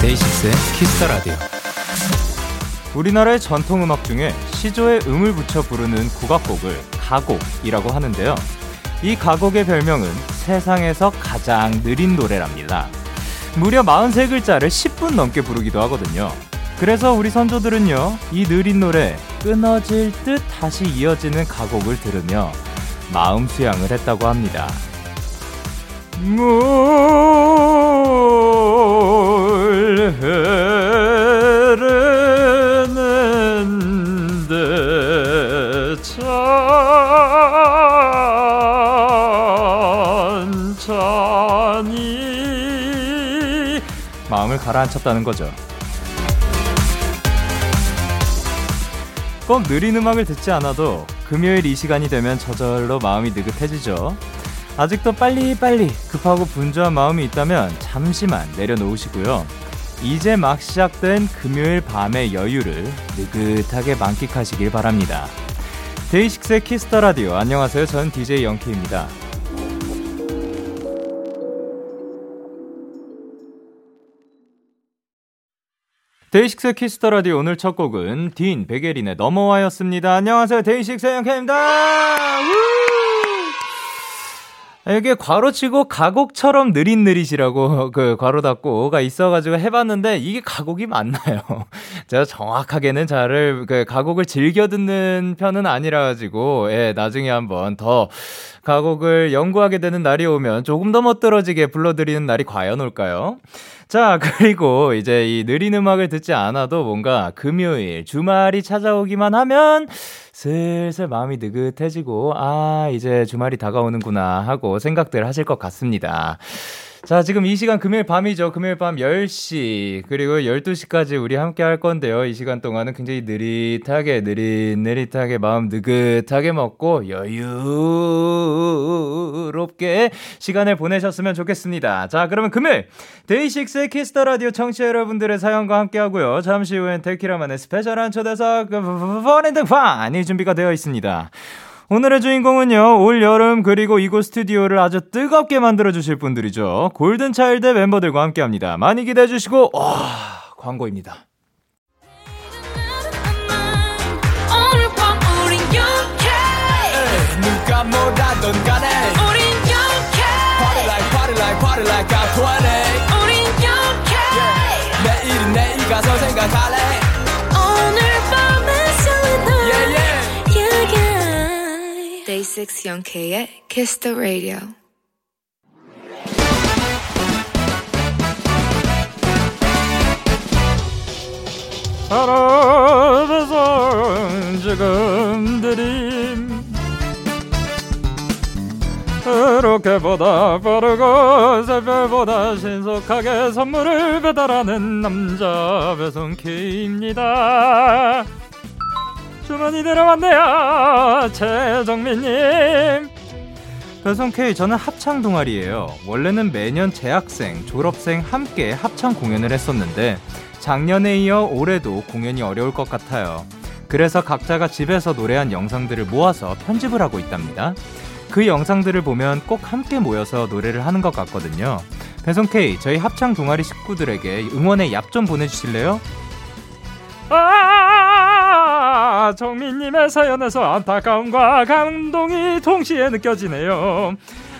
DAY6의 Kiss the Radio. 우리나라의 전통 음악 중에 시조에 음을 붙여 부르는 국악곡을 가곡이라고 하는데요. 이 가곡의 별명은 세상에서 가장 느린 노래랍니다. 무려 43글자를 10분 넘게 부르기도 하거든요. 그래서 우리 선조들은요, 이 느린 노래, 끊어질 듯 다시 이어지는 가곡을 들으며 마음 수양을 했다고 합니다. 물 가라앉혔다는 거죠. 꼭 느린 음악을 듣지 않아도 금요일 이 시간이 되면 저절로 마음이 느긋해지죠. 아직도 빨리빨리 급하고 분주한 마음이 있다면 잠시만 내려놓으시고요. 이제 막 시작된 금요일 밤의 여유를 느긋하게 만끽하시길 바랍니다. DAY6의 Kiss the Radio 안녕하세요. 저는 DJ Young K입니다. DAY6 Kiss the Radio 오늘 첫 곡은 딘 백예린의 넘어와였습니다. 안녕하세요. DAY6 Young K입니다. 이게 괄호치고 가곡처럼 느릿느릿이라고 그 괄호 닫고가 있어가지고 해봤는데 이게 가곡이 맞나요? 제가 정확하게는 잘을 그 가곡을 즐겨 듣는 편은 아니라 가지고 예 나중에 한번 더 가곡을 연구하게 되는 날이 오면 조금 더 멋들어지게 불러드리는 날이 과연 올까요? 자, 그리고 이제 이 느린 음악을 듣지 않아도 뭔가 금요일, 주말이 찾아오기만 하면 슬슬 마음이 느긋해지고, 아, 이제 주말이 다가오는구나 하고 생각들 하실 것 같습니다. 자, 지금 이 시간 금요일 밤이죠. 금요일 밤 10시, 그리고 12시까지 우리 함께 할 건데요. 이 시간 동안은 굉장히 느릿하게, 느릿느릿하게, 마음 느긋하게 먹고 여유롭게 시간을 보내셨으면 좋겠습니다. 자, 그러면 금요일, DAY6의 Kiss the Radio 청취자 여러분들의 사연과 함께 하고요. 잠시 후엔 데키라만의 special한 초대석, 퍼렌드 판이 준비가 되어 있습니다. 오늘의 주인공은요, 올 여름 그리고 이곳 스튜디오를 아주 뜨겁게 만들어주실 분들이죠. 골든차일드 멤버들과 함께 합니다. 많이 기대해주시고, 와, 광고입니다. 누가 뭐라던 간에 우린 영케 Party like party like party like I'm 20 우린 영케 yeah. 내일은 내일 가서 생각할래 6 영케의 Kiss the Radio. 하늘에서 지금 드림 그렇게보다 빠르고 새별보다 신속하게 선물을 배달하는 남자 배송 K입니다 주문이 내려왔네요 최정민님. 배송 K 저는 합창 동아리예요. 원래는 매년 재학생 졸업생 함께 합창 공연을 했었는데 작년에 이어 올해도 공연이 어려울 것 같아요. 그래서 각자가 집에서 노래한 영상들을 모아서 편집을 하고 있답니다. 그 영상들을 보면 꼭 함께 모여서 노래를 하는 것 같거든요. 배송 K, 저희 합창 동아리 식구들에게 응원의 얍 좀 보내주실래요? 아, 정민님의 사연에서 안타까움과 감동이 동시에 느껴지네요.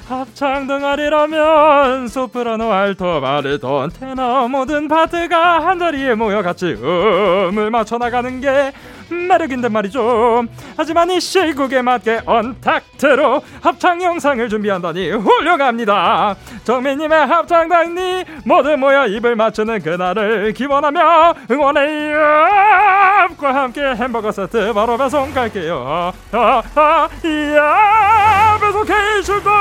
합창 동아리라면 소프라노, 알토, 바리톤, 테너 모든 파트가 한 자리에 모여 같이 음을 맞춰 나가는 게 매력인데 말이죠. 하지만 이 시국에 맞게 언택트로 합창 영상을 준비한다니 훌륭합니다. 정민님의 합창 당리 모두 모여 입을 맞추는 그날을 기원하며 응원의 과 함께 햄버거 세트 바로 배송 갈게요. 아, 아, 이야, 배송 K 출동!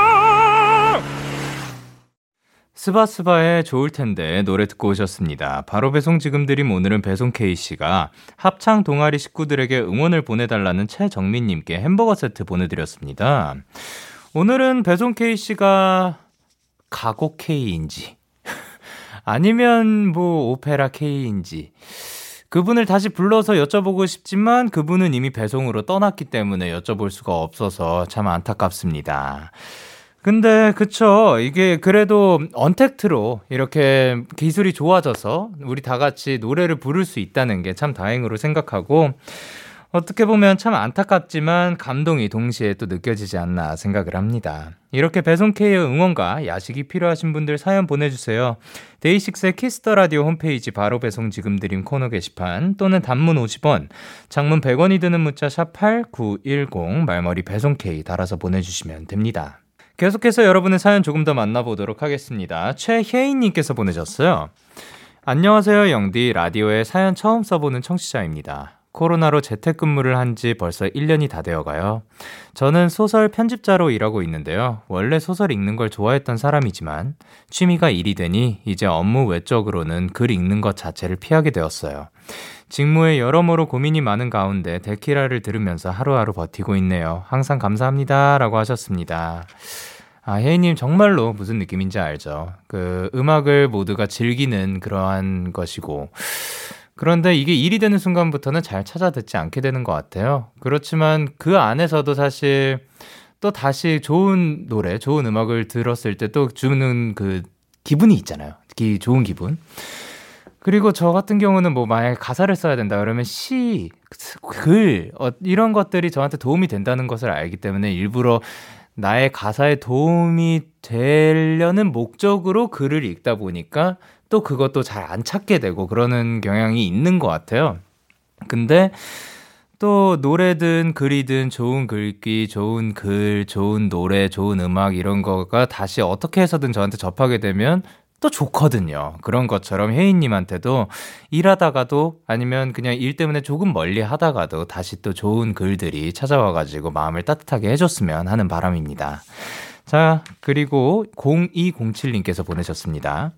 스바스바의 좋을 텐데 노래 듣고 오셨습니다. 바로 배송 지금 드림 오늘은 배송 K씨가 합창 동아리 식구들에게 응원을 보내달라는 최정민님께 햄버거 세트 보내드렸습니다. 오늘은 배송 K씨가 가곡 K인지 아니면 뭐 오페라 K인지 그분을 다시 불러서 여쭤보고 싶지만 그분은 이미 배송으로 떠났기 때문에 여쭤볼 수가 없어서 참 안타깝습니다. 근데 그쵸 이게 그래도 언택트로 이렇게 기술이 좋아져서 우리 다 같이 노래를 부를 수 있다는 게 참 다행으로 생각하고 어떻게 보면 참 안타깝지만 감동이 동시에 또 느껴지지 않나 생각을 합니다. 이렇게 배송K의 응원과 야식이 필요하신 분들 사연 보내주세요. 데이식스의 Kiss the Radio 홈페이지 바로 배송 지금 드림 코너 게시판 또는 단문 50원, 장문 100원이 드는 문자 샵 8910 말머리 배송K 달아서 보내주시면 됩니다. 계속해서 여러분의 사연 조금 더 만나보도록 하겠습니다. 최혜인님께서 보내셨어요. 안녕하세요, 영디. 라디오에 사연 처음 써보는 청취자입니다. 코로나로 재택근무를 한 지 벌써 1년이 다 되어 가요. 저는 소설 편집자로 일하고 있는데요. 원래 소설 읽는 걸 좋아했던 사람이지만 취미가 일이 되니 이제 업무 외적으로는 글 읽는 것 자체를 피하게 되었어요. 직무에 여러모로 고민이 많은 가운데 데키라를 들으면서 하루하루 버티고 있네요. 항상 감사합니다. 라고 하셨습니다. 아, 혜인님 정말로 무슨 느낌인지 알죠? 그 음악을 모두가 즐기는 그러한 것이고, 그런데 이게 일이 되는 순간부터는 잘 찾아 듣지 않게 되는 것 같아요. 그렇지만 그 안에서도 사실 또 다시 좋은 노래, 좋은 음악을 들었을 때 또 주는 그 기분이 있잖아요. 기, 좋은 기분. 그리고 저 같은 경우는 뭐 만약에 가사를 써야 된다 그러면 시, 글, 어, 이런 것들이 저한테 도움이 된다는 것을 알기 때문에 일부러 나의 가사에 도움이 되려는 목적으로 글을 읽다 보니까 또 그것도 잘 안 찾게 되고 그러는 경향이 있는 것 같아요. 근데 또 노래든 글이든 좋은 글귀, 좋은 글, 좋은 노래, 좋은 음악 이런 거가 다시 어떻게 해서든 저한테 접하게 되면 또 좋거든요. 그런 것처럼 혜인님한테도 일하다가도 아니면 그냥 일 때문에 조금 멀리 하다가도 다시 또 좋은 글들이 찾아와가지고 마음을 따뜻하게 해줬으면 하는 바람입니다. 자, 그리고 0207님께서 보내셨습니다.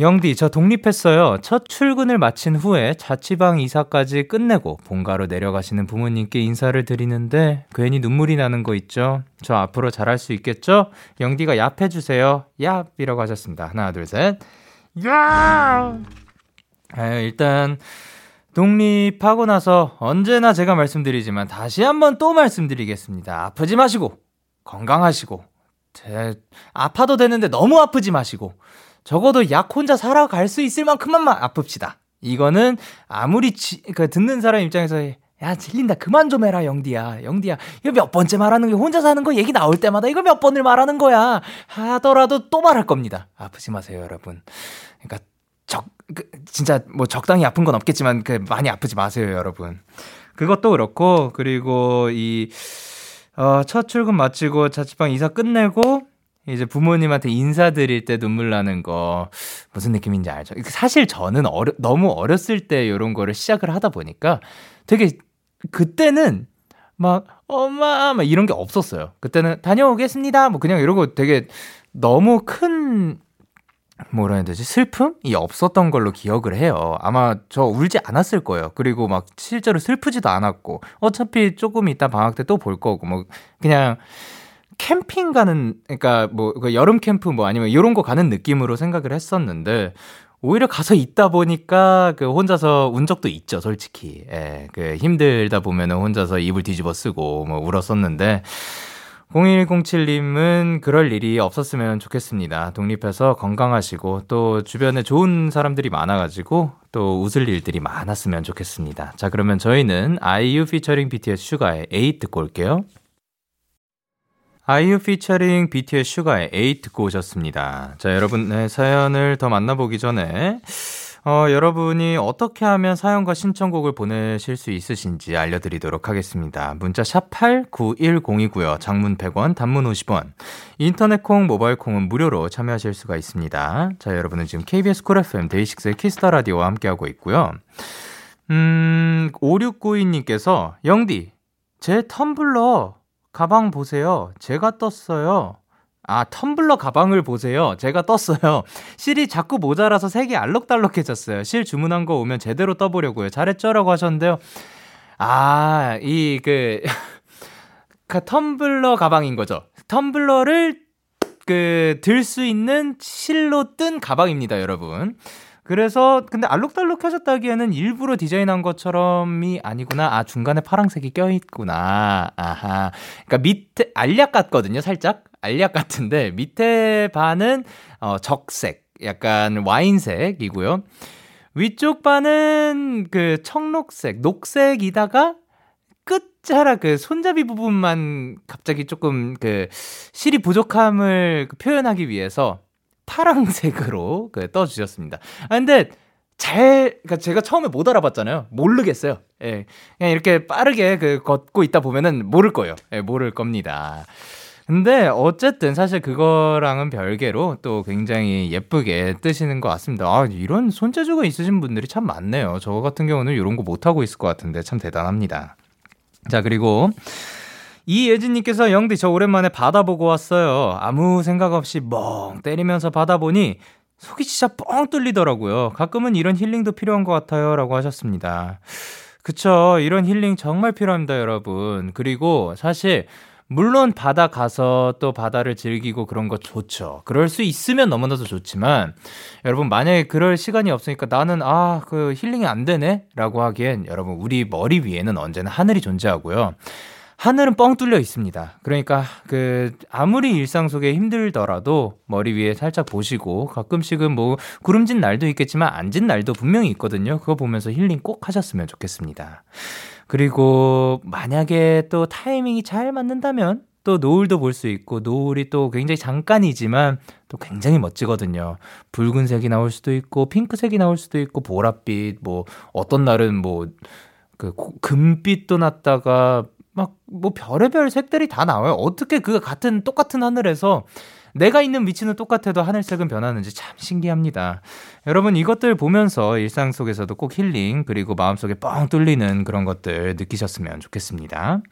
영디, 저 독립했어요. 첫 출근을 마친 후에 자취방 이사까지 끝내고 본가로 내려가시는 부모님께 인사를 드리는데 괜히 눈물이 나는 거 있죠? 저 앞으로 잘할 수 있겠죠? 영디가 얍 해주세요. 얍! 이라고 하셨습니다. 하나, 둘, 셋. 야! 아, 일단, 독립하고 나서 언제나 제가 말씀드리지만 다시 한번 또 말씀드리겠습니다. 아프지 마시고, 건강하시고, 제, 아파도 되는데 너무 아프지 마시고, 적어도 약 혼자 살아갈 수 있을 만큼만 아픕시다. 이거는 아무리 지, 그 듣는 사람 입장에서 야 질린다. 그만 좀 해라 영디야. 영디야 이거 몇 번째 말하는 게 혼자 사는 거 얘기 나올 때마다 이거 몇 번을 말하는 거야. 하더라도 또 말할 겁니다. 아프지 마세요 여러분. 그러니까 적 그, 진짜 뭐 적당히 아픈 건 없겠지만 그 많이 아프지 마세요 여러분. 그것도 그렇고 그리고 이 어, 첫 출근 마치고 자취방 이사 끝내고 이제 부모님한테 인사드릴 때 눈물 나는 거 무슨 느낌인지 알죠? 사실 저는 어려, 너무 어렸을 때 이런 거를 시작을 하다 보니까 되게 그때는 막 엄마 막 이런 게 없었어요. 그때는 다녀오겠습니다. 뭐 그냥 이러고 되게 너무 큰 뭐라 해야 되지? 슬픔이 없었던 걸로 기억을 해요. 아마 저 울지 않았을 거예요. 그리고 막 실제로 슬프지도 않았고 어차피 조금 이따 방학 때 또 볼 거고 뭐 그냥 캠핑 가는 그러니까 뭐그 여름 캠프 뭐 아니면 이런 거 가는 느낌으로 생각을 했었는데 오히려 가서 있다 보니까 그 혼자서 운 적도 있죠, 솔직히. 예, 그 힘들다 보면은 혼자서 이불 뒤집어 쓰고 뭐 울었었는데 0107님은 그럴 일이 없었으면 좋겠습니다. 독립해서 건강하시고 또 주변에 좋은 사람들이 많아가지고 또 웃을 일들이 많았으면 좋겠습니다. 자, 그러면 저희는 아이유 피처링 BTS 슈가의 에잇 듣고 올게요. 아이유 피처링 BTS 슈가의 에잇 듣고 오셨습니다. 자, 여러분의 사연을 더 만나보기 전에 어, 여러분이 어떻게 하면 사연과 신청곡을 보내실 수 있으신지 알려드리도록 하겠습니다. 문자 샵 8910이고요. 장문 100원, 단문 50원. 인터넷 콩, 모바일 콩은 무료로 참여하실 수가 있습니다. 자, 여러분은 지금 KBS Cool FM 데이식스의 Kiss the Radio와 함께하고 있고요. 음, 5692님께서 영디, 제 텀블러 가방 보세요. 제가 떴어요. 아, 텀블러 가방을 보세요. 제가 떴어요. 실이 자꾸 모자라서 색이 알록달록해졌어요. 실 주문한 거 오면 제대로 떠보려고요. 잘했죠? 라고 하셨는데요. 아, 이, 그, 그 텀블러 가방인 거죠. 텀블러를 그, 들 수 있는 실로 뜬 가방입니다, 여러분. 그래서 근데 알록달록해졌다기에는 일부러 디자인한 것처럼이 아니구나. 아 중간에 파랑색이 껴있구나. 아하. 그러니까 밑에 알약 같거든요, 살짝 알약 같은데 밑에 반은 어, 적색, 약간 와인색이고요. 위쪽 반은 그 청록색, 녹색이다가 끝자락 그 손잡이 부분만 갑자기 조금 그 실이 부족함을 그 표현하기 위해서 파랑색으로 그 떠주셨습니다. 아, 근데 잘, 그니까 제가 처음에 못 알아봤잖아요. 모르겠어요. 예. 그냥 이렇게 빠르게 그 걷고 있다 보면은 모를 거예요. 예, 모를 겁니다. 근데 어쨌든 사실 그거랑은 별개로 또 굉장히 예쁘게 뜨시는 것 같습니다. 아, 이런 손재주가 있으신 분들이 참 많네요. 저 같은 경우는 이런 거 못하고 있을 것 같은데 참 대단합니다. 자, 그리고 이예진님께서 영디 저 오랜만에 바다 보고 왔어요. 아무 생각 없이 멍 때리면서 바다 보니 속이 진짜 뻥 뚫리더라고요. 가끔은 이런 힐링도 필요한 것 같아요. 라고 하셨습니다. 그쵸. 이런 힐링 정말 필요합니다, 여러분. 그리고 사실, 물론 바다 가서 또 바다를 즐기고 그런 거 좋죠. 그럴 수 있으면 너무나도 좋지만, 여러분, 만약에 그럴 시간이 없으니까 나는, 아, 그 힐링이 안 되네? 라고 하기엔, 여러분, 우리 머리 위에는 언제나 하늘이 존재하고요. 하늘은 뻥 뚫려 있습니다. 그러니까 그 아무리 일상 속에 힘들더라도 머리 위에 살짝 보시고 가끔씩은 뭐 구름진 날도 있겠지만 안진 날도 분명히 있거든요. 그거 보면서 힐링 꼭 하셨으면 좋겠습니다. 그리고 만약에 또 타이밍이 잘 맞는다면 또 노을도 볼 수 있고 노을이 또 굉장히 잠깐이지만 또 굉장히 멋지거든요. 붉은색이 나올 수도 있고 핑크색이 나올 수도 있고 보랏빛 뭐 어떤 날은 뭐 그 금빛도 났다가 막 뭐 별의별 색들이 다 나와요. 어떻게 그 같은 똑같은 하늘에서 내가 있는 위치는 똑같아도 하늘색은 변하는지 참 신기합니다. 여러분 이것들 보면서 일상 속에서도 꼭 힐링 그리고 마음속에 뻥 뚫리는 그런 것들 느끼셨으면 좋겠습니다.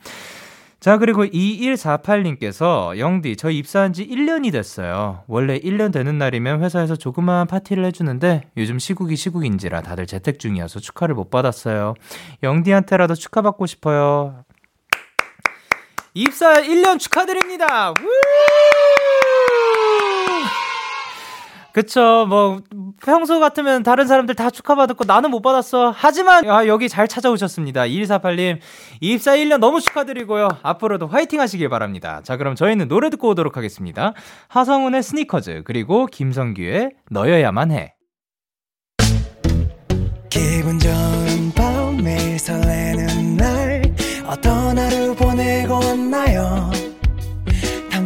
자, 그리고 2148님께서 영디, 저 입사한 지 1년이 됐어요. 원래 1년 되는 날이면 회사에서 조그마한 파티를 해주는데 요즘 시국이 시국인지라 다들 재택 중이어서 축하를 못 받았어요. 영디한테라도 축하받고 싶어요. 입사 1년 축하드립니다. 그쵸, 뭐, 평소 같으면 다른 사람들 다 축하받았고 나는 못 받았어. 하지만, 아, 여기 잘 찾아오셨습니다. 2148님, 입사 1년 너무 축하드리고요. 앞으로도 화이팅 하시길 바랍니다. 자, 그럼 저희는 노래 듣고 오도록 하겠습니다. 하성운의 스니커즈, 그리고 김성규의 너여야만 해. 기분 좋은 밤 매일 설레는 날 어떤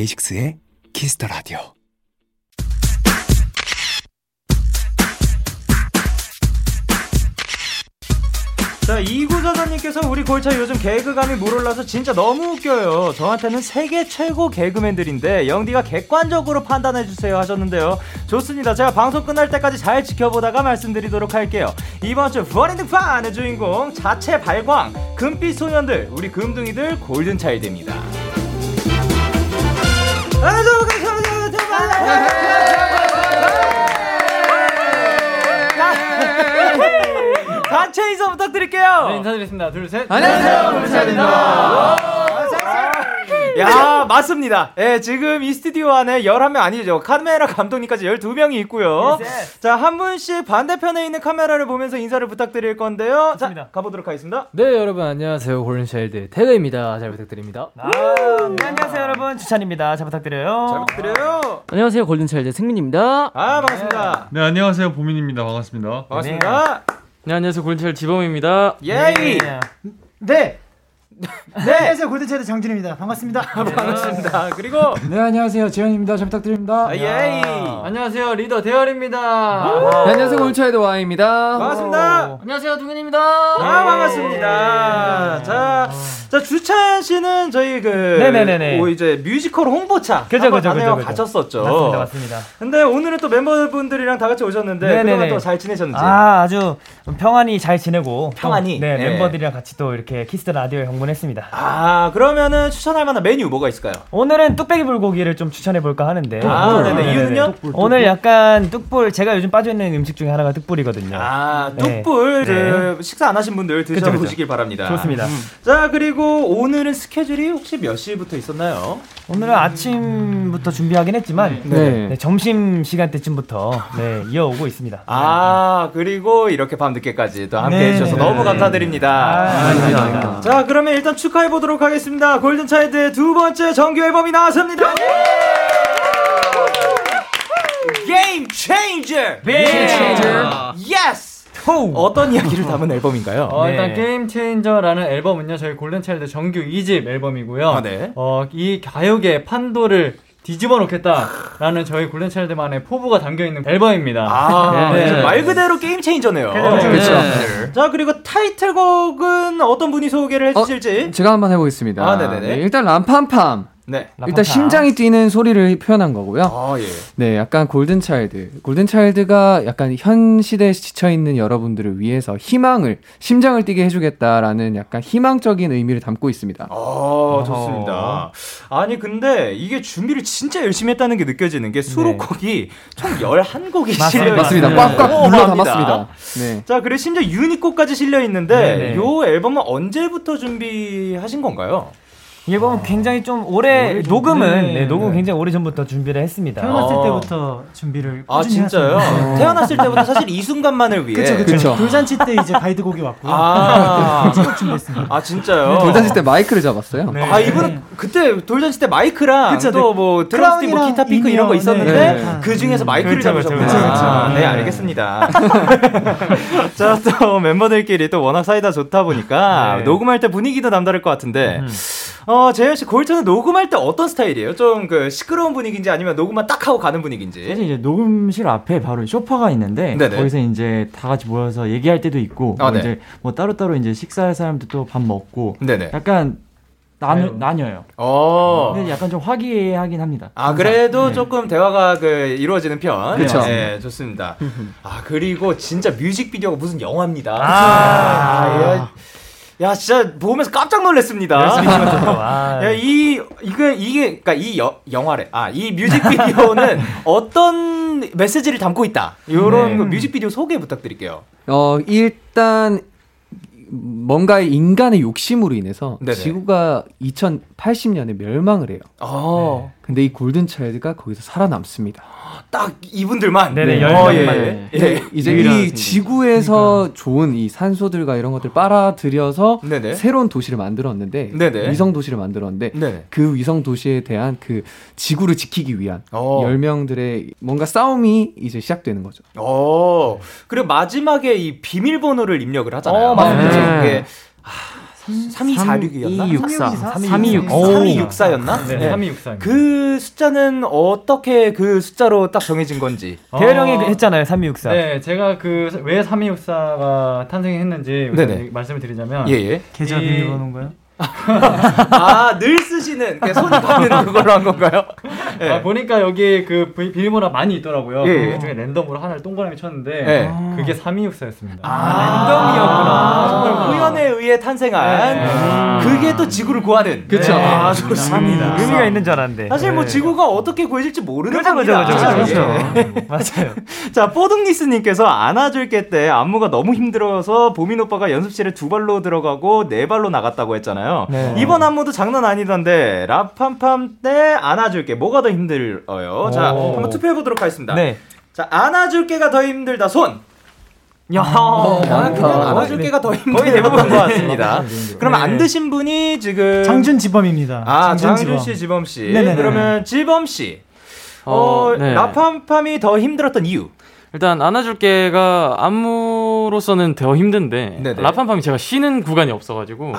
데이식스의 Kiss the Radio. 자, 이구사사님께서 우리 골차 요즘 개그감이 물올라서 진짜 너무 웃겨요. 저한테는 세계 최고 개그맨들인데 영디가 객관적으로 판단해 주세요 하셨는데요. 좋습니다. 제가 방송 끝날 때까지 잘 지켜보다가 말씀드리도록 할게요. 이번 주 버린 등판의 주인공 자체 발광 금빛 소년들 우리 금둥이들 골든차일드입니다. 단체 인사 부탁드릴게요. 네, 인사드리겠습니다. 둘, 셋. 안녕하세요, 불차입니다. 야, 맞습니다. 예, 지금 이 스튜디오 안에 11명 아니죠. 카메라 감독님까지 12명이 있고요. 자, 한 분씩 반대편에 있는 카메라를 보면서 인사를 부탁드릴 건데요. 자, 가보도록 하겠습니다. 네, 여러분 안녕하세요. 골든차일드 태그입니다. 잘 부탁드립니다. 아, 네, 안녕하세요, 여러분. 주찬입니다. 잘 부탁드려요. 잘 부탁드려요. 안녕하세요. 골든차일드 승민입니다. 아, 반갑습니다. 네, 안녕하세요. 보민입니다. 반갑습니다. 반갑습니다. 네, 안녕하세요. 골든차일드 지범입니다. 예이. 네. 네, 안녕하세요 골든차일드 장준입니다. 반갑습니다. 반갑습니다. 그리고 네 안녕하세요 재현입니다. 잘 부탁드립니다. 아, 예. 안녕하세요 리더 대열입니다. 네, 안녕하세요 골든차일드 Y입니다. 반갑습니다. 안녕하세요 동현입니다. 아 반갑습니다. 자, 자 주찬 씨는 저희 그 네네네네. 오, 이제 뮤지컬 홍보차 그죠, 그죠, 그죠. 가셨었죠. 맞습니다 맞습니다. 근데 오늘은 또 멤버분들이랑 다 같이 오셨는데 네네네. 그동안 또잘 지내셨는지. 아 아주 평안히 잘 지내고 평안히? 또, 네, 네. 멤버들이랑 같이 또 이렇게 키스 라디오에 방문했습니다. 아, 그러면은 추천할 만한 메뉴 뭐가 있을까요? 오늘은 뚝배기 불고기를 좀 추천해 볼까 하는데 아, 네네. 네네네. 이유는요? 오늘 약간 뚝불 제가 요즘 빠져 있는 음식 중에 하나가 뚝불이거든요. 아, 네. 뚝불 네. 그 식사 안 하신 분들 드셔보시길 바랍니다. 좋습니다. 자, 그리고 오늘은 스케줄이 혹시 몇 시부터 있었나요? 오늘은 아침부터 준비하긴 했지만 네. 네, 점심 시간대쯤부터 네, 이어오고 있습니다. 아, 그리고 이렇게 밤 늦게까지 또 함께 네. 해주셔서 너무 감사드립니다. 아, 아닙니다. 자, 그러면 일단 축하해 보도록 하겠습니다. 골든 차일드의 두 번째 정규 앨범이 나왔습니다. Game Changer! Game Changer. Yes! 어떤 이야기를 담은 앨범인가요? 어, 네. 일단 Game Changer라는 앨범은요 저희 골든차일드 정규 2집 앨범이고요. 아, 네. 어, 이 가요계 판도를 뒤집어 놓겠다라는 저희 골든차일드만의 포부가 담겨 있는 앨범입니다. 아, 네. 네. 말 그대로 Game Changer네요. 그렇죠. 네. 자, 그리고 타이틀곡은 어떤 분이 소개를 해 주실지. 제가 한번 해 보겠습니다. 아, 네네네. 네, 일단 Ra Pam Pam. 네. 일단 심장이 뛰는 소리를 표현한 거고요. 아, 예. 네, 약간 골든차일드. 골든차일드가 약간 현 시대에 지쳐있는 여러분들을 위해서 희망을, 심장을 뛰게 해주겠다라는 약간 희망적인 의미를 담고 있습니다. 아, 좋습니다. 아니, 근데 이게 준비를 진짜 열심히 했다는 게 느껴지는 게 수록곡이 총 11곡이 실려 맞습니다. 꽉꽉 어마어마합니다. 담았습니다. 네. 자, 그리고 심지어 유닛곡까지 실려 있는데 네네. 요 앨범은 언제부터 준비하신 건가요? 이 앨범은 굉장히 좀 오래 녹음은 네, 녹음 네. 굉장히 오래 전부터 준비를 했습니다. 태어났을 어. 때부터 준비를 아, 꾸준히 진짜요? 태어났을 때부터 사실 이 순간만을 위해 그쵸 그쵸. 돌잔치 때 이제 가이드곡이 왔고요. 아, 쭉 준비했습니다. 아 진짜요? 돌잔치 때 마이크를 잡았어요. 네. 아 이분은 그때 돌잔치 때 마이크랑 그쵸, 또뭐 드럼스틱, 뭐 기타 피크 이런 거 있었는데 네. 그 중에서 마이크를 그쵸, 그쵸, 잡으셨구나. 그쵸, 그쵸. 아, 네 네. 알겠습니다. 자 또 멤버들끼리 또 워낙 사이다 좋다 보니까 네. 녹음할 때 분위기도 남다를 것 같은데 음. 어 재현 씨 골차는 녹음할 때 어떤 스타일이에요? 좀 그 시끄러운 분위기인지 아니면 녹음만 딱 하고 가는 분위기인지? 사실 이제 녹음실 앞에 바로 소파가 있는데 네네. 거기서 이제 다 같이 모여서 얘기할 때도 있고 아, 뭐 네. 이제 뭐 따로따로 이제 식사할 사람도 또밥 먹고 네네. 약간 나뉘, 나뉘어요. 어. 근데 약간 좀 화기애애하긴 합니다. 아 그래도 조금 대화가 그 이루어지는 편. 그쵸. 네, 좋습니다. 아 그리고 진짜 뮤직비디오가 무슨 영화입니다. 아. 야, 야 진짜 보면서 깜짝 놀랐습니다. 아, 야, 이 이게 이게 그러니까 이 여, 영화래. 아이 뮤직비디오는 어떤 메시지를 담고 있다. 이런 네. 그 뮤직비디오 소개 부탁드릴게요. 어, 일단 뭔가의 인간의 욕심으로 인해서 네네. 지구가 2080년에 멸망을 해요. 어, 근데 이 골든 차일드가 거기서 살아남습니다. 딱 이분들만. 네네, 네. 열 어, 명만. 예, 예. 예. 이제 유일한 이. 지구에서 좋은 이 산소들과 이런 것들 빨아들여서 네네. 새로운 도시를 만들었는데 네네. 위성 도시를 만들었는데 네. 그 위성 도시에 대한 그 지구를 지키기 위한 어. 열 명들의 뭔가 싸움이 이제 시작되는 거죠. 어. 그리고 마지막에 이 비밀번호를 입력을 하잖아요. 어, 맞아요. 이게 아, 3246이었나? 3264. 3264. 3264였나? 네, 3264. 그 숫자는 어떻게 그 숫자로 딱 정해진 건지. 대열 형이 했잖아요. 3264. 네, 제가 그 왜 3264가 탄생했는지. 말씀을 드리자면 예, 예. 계좌 이- 비밀번호인가요? 아, 늘 쓰시는, 그 손이 가는 그걸로 한 건가요? 예. 아, 보니까 여기 그 비- 비밀번호가 많이 있더라고요. 예, 예. 그 중에 랜덤으로 하나를 동그라미 쳤는데 예. 그게 3264였습니다. 아, 랜덤이었구나. 정말 우연에 의해 탄생한. 네. 그게 또 지구를 구하는. 그쵸. 아, 좋습니다. 의미가 있는 줄 알았는데. 사실 뭐 네. 지구가 어떻게 구해질지 모르는 그죠, 그죠, 겁니다. 그죠, 그죠. 예. 맞아요. 자, 뽀둥니스님께서 안아줄게 때 안무가 너무 힘들어서 보민 오빠가 연습실에 두 발로 들어가고 네 발로 나갔다고 했잖아요. 네. 이번 안무도 장난 아니던데 라팜팜 때 안아줄게 뭐가 더 힘들어요? 자, 오. 한번 투표해 보도록 하겠습니다. 네. 자, 안아줄게가 더 힘들다 손. 야, 아, 안아줄게가 더 힘든 대부분 것 같습니다. 그러면 안 드신 분이 지금 장준 지범입니다. 아, 장준. 씨, 지범 씨. 네네네. 그러면 지범 씨. 어, 어, 네. 라팜팜이 더 힘들었던 이유. 일단 안아줄게가 람으로서는 더 힘든데 네네. 라팜팜이 제가 쉬는 구간이 없어가지고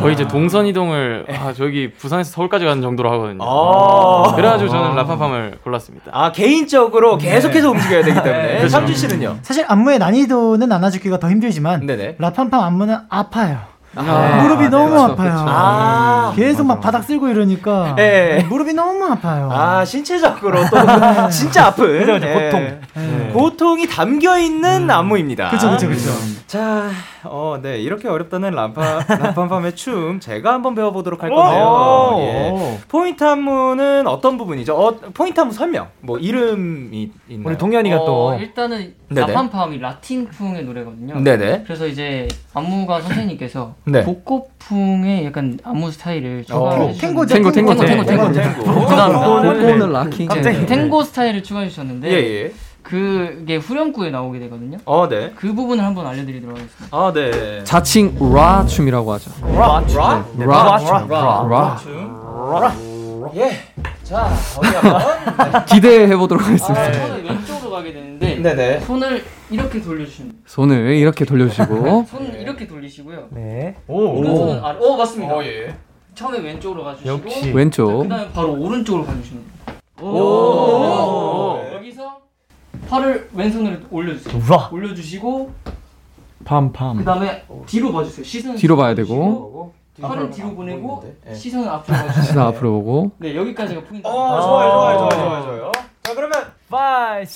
거의 이제 동선 이동을 아, 저기 부산에서 서울까지 가는 정도로 하거든요. 아. 그래가지고 저는 라팜팜을 골랐습니다. 아 개인적으로 계속해서 움직여야 되기 때문에 그렇죠. 삼준 씨는요? 사실 안무의 난이도는 나눠주기가 더 힘들지만 네네. 라팜팜 안무는 아파요. 아, 무릎이 너무 그렇죠, 아파요. 그렇죠. 아. 계속 막 바닥 쓸고 이러니까 네. 무릎이 너무 아파요. 아 신체적으로 또 진짜 아픈. 예. 고통. 네. 고통이 담겨 있는 안무입니다. 그죠, 그죠, 그죠. 자, 어, 네 이렇게 어렵다는 람파 람팜팜의 춤 제가 한번 배워보도록 할 건데요. 예. 포인트 안무는 어떤 부분이죠? 어, 포인트 안무 설명. 뭐 이름이 있나요? 우리 동현이가 어, 또 일단은 네네. 라팜팜이 라틴풍의 노래거든요. 네네. 그래서 이제 안무가 선생님께서 네. 복고풍의 약간 안무 스타일을 추가해 어, 주셨는데 탱고죠, 탱고, 탱고, 탱고, 탱고, 탱고. 감사합니다. 오늘 락킹. 네, 탱고 스타일을 추가해 주셨는데 예, 예. 그게 후렴구에 나오게 되거든요. 어, 네. 그 부분을 한번 알려드리도록 하겠습니다. 아, 네. 자칭 라 춤이라고 하죠. 락, 락, 네, 라, 락, 라. 예. 자, 어디 한번. 기대해 보도록 하겠습니다. 아, 손을 왼쪽으로 가게 되는데 네네. 손을 이렇게 돌려주시면. 손을 이렇게 돌려주시고 손을 이렇게 돌리시고요. 네. 오른손은 아래. 어 맞습니다. 어, 예. 처음에 왼쪽으로 가주시고 역시. 왼쪽 그다음에 바로 오른쪽으로 가주시면 돼요. 오. 여기서 팔을 왼손으로 올려주세요. 우와. 올려주시고 팜팜. 그다음에 뒤로 봐주세요. 시선 뒤로 봐야 되고 팔은 뒤로 보내고 예. 시선을 앞으로 봐주세요. 시선 앞으로 보고 네 여기까지가 포인트. 어, 좋아요, 좋아요, 좋아요, 좋아요, 좋아요. 자, 그러면 5, 6,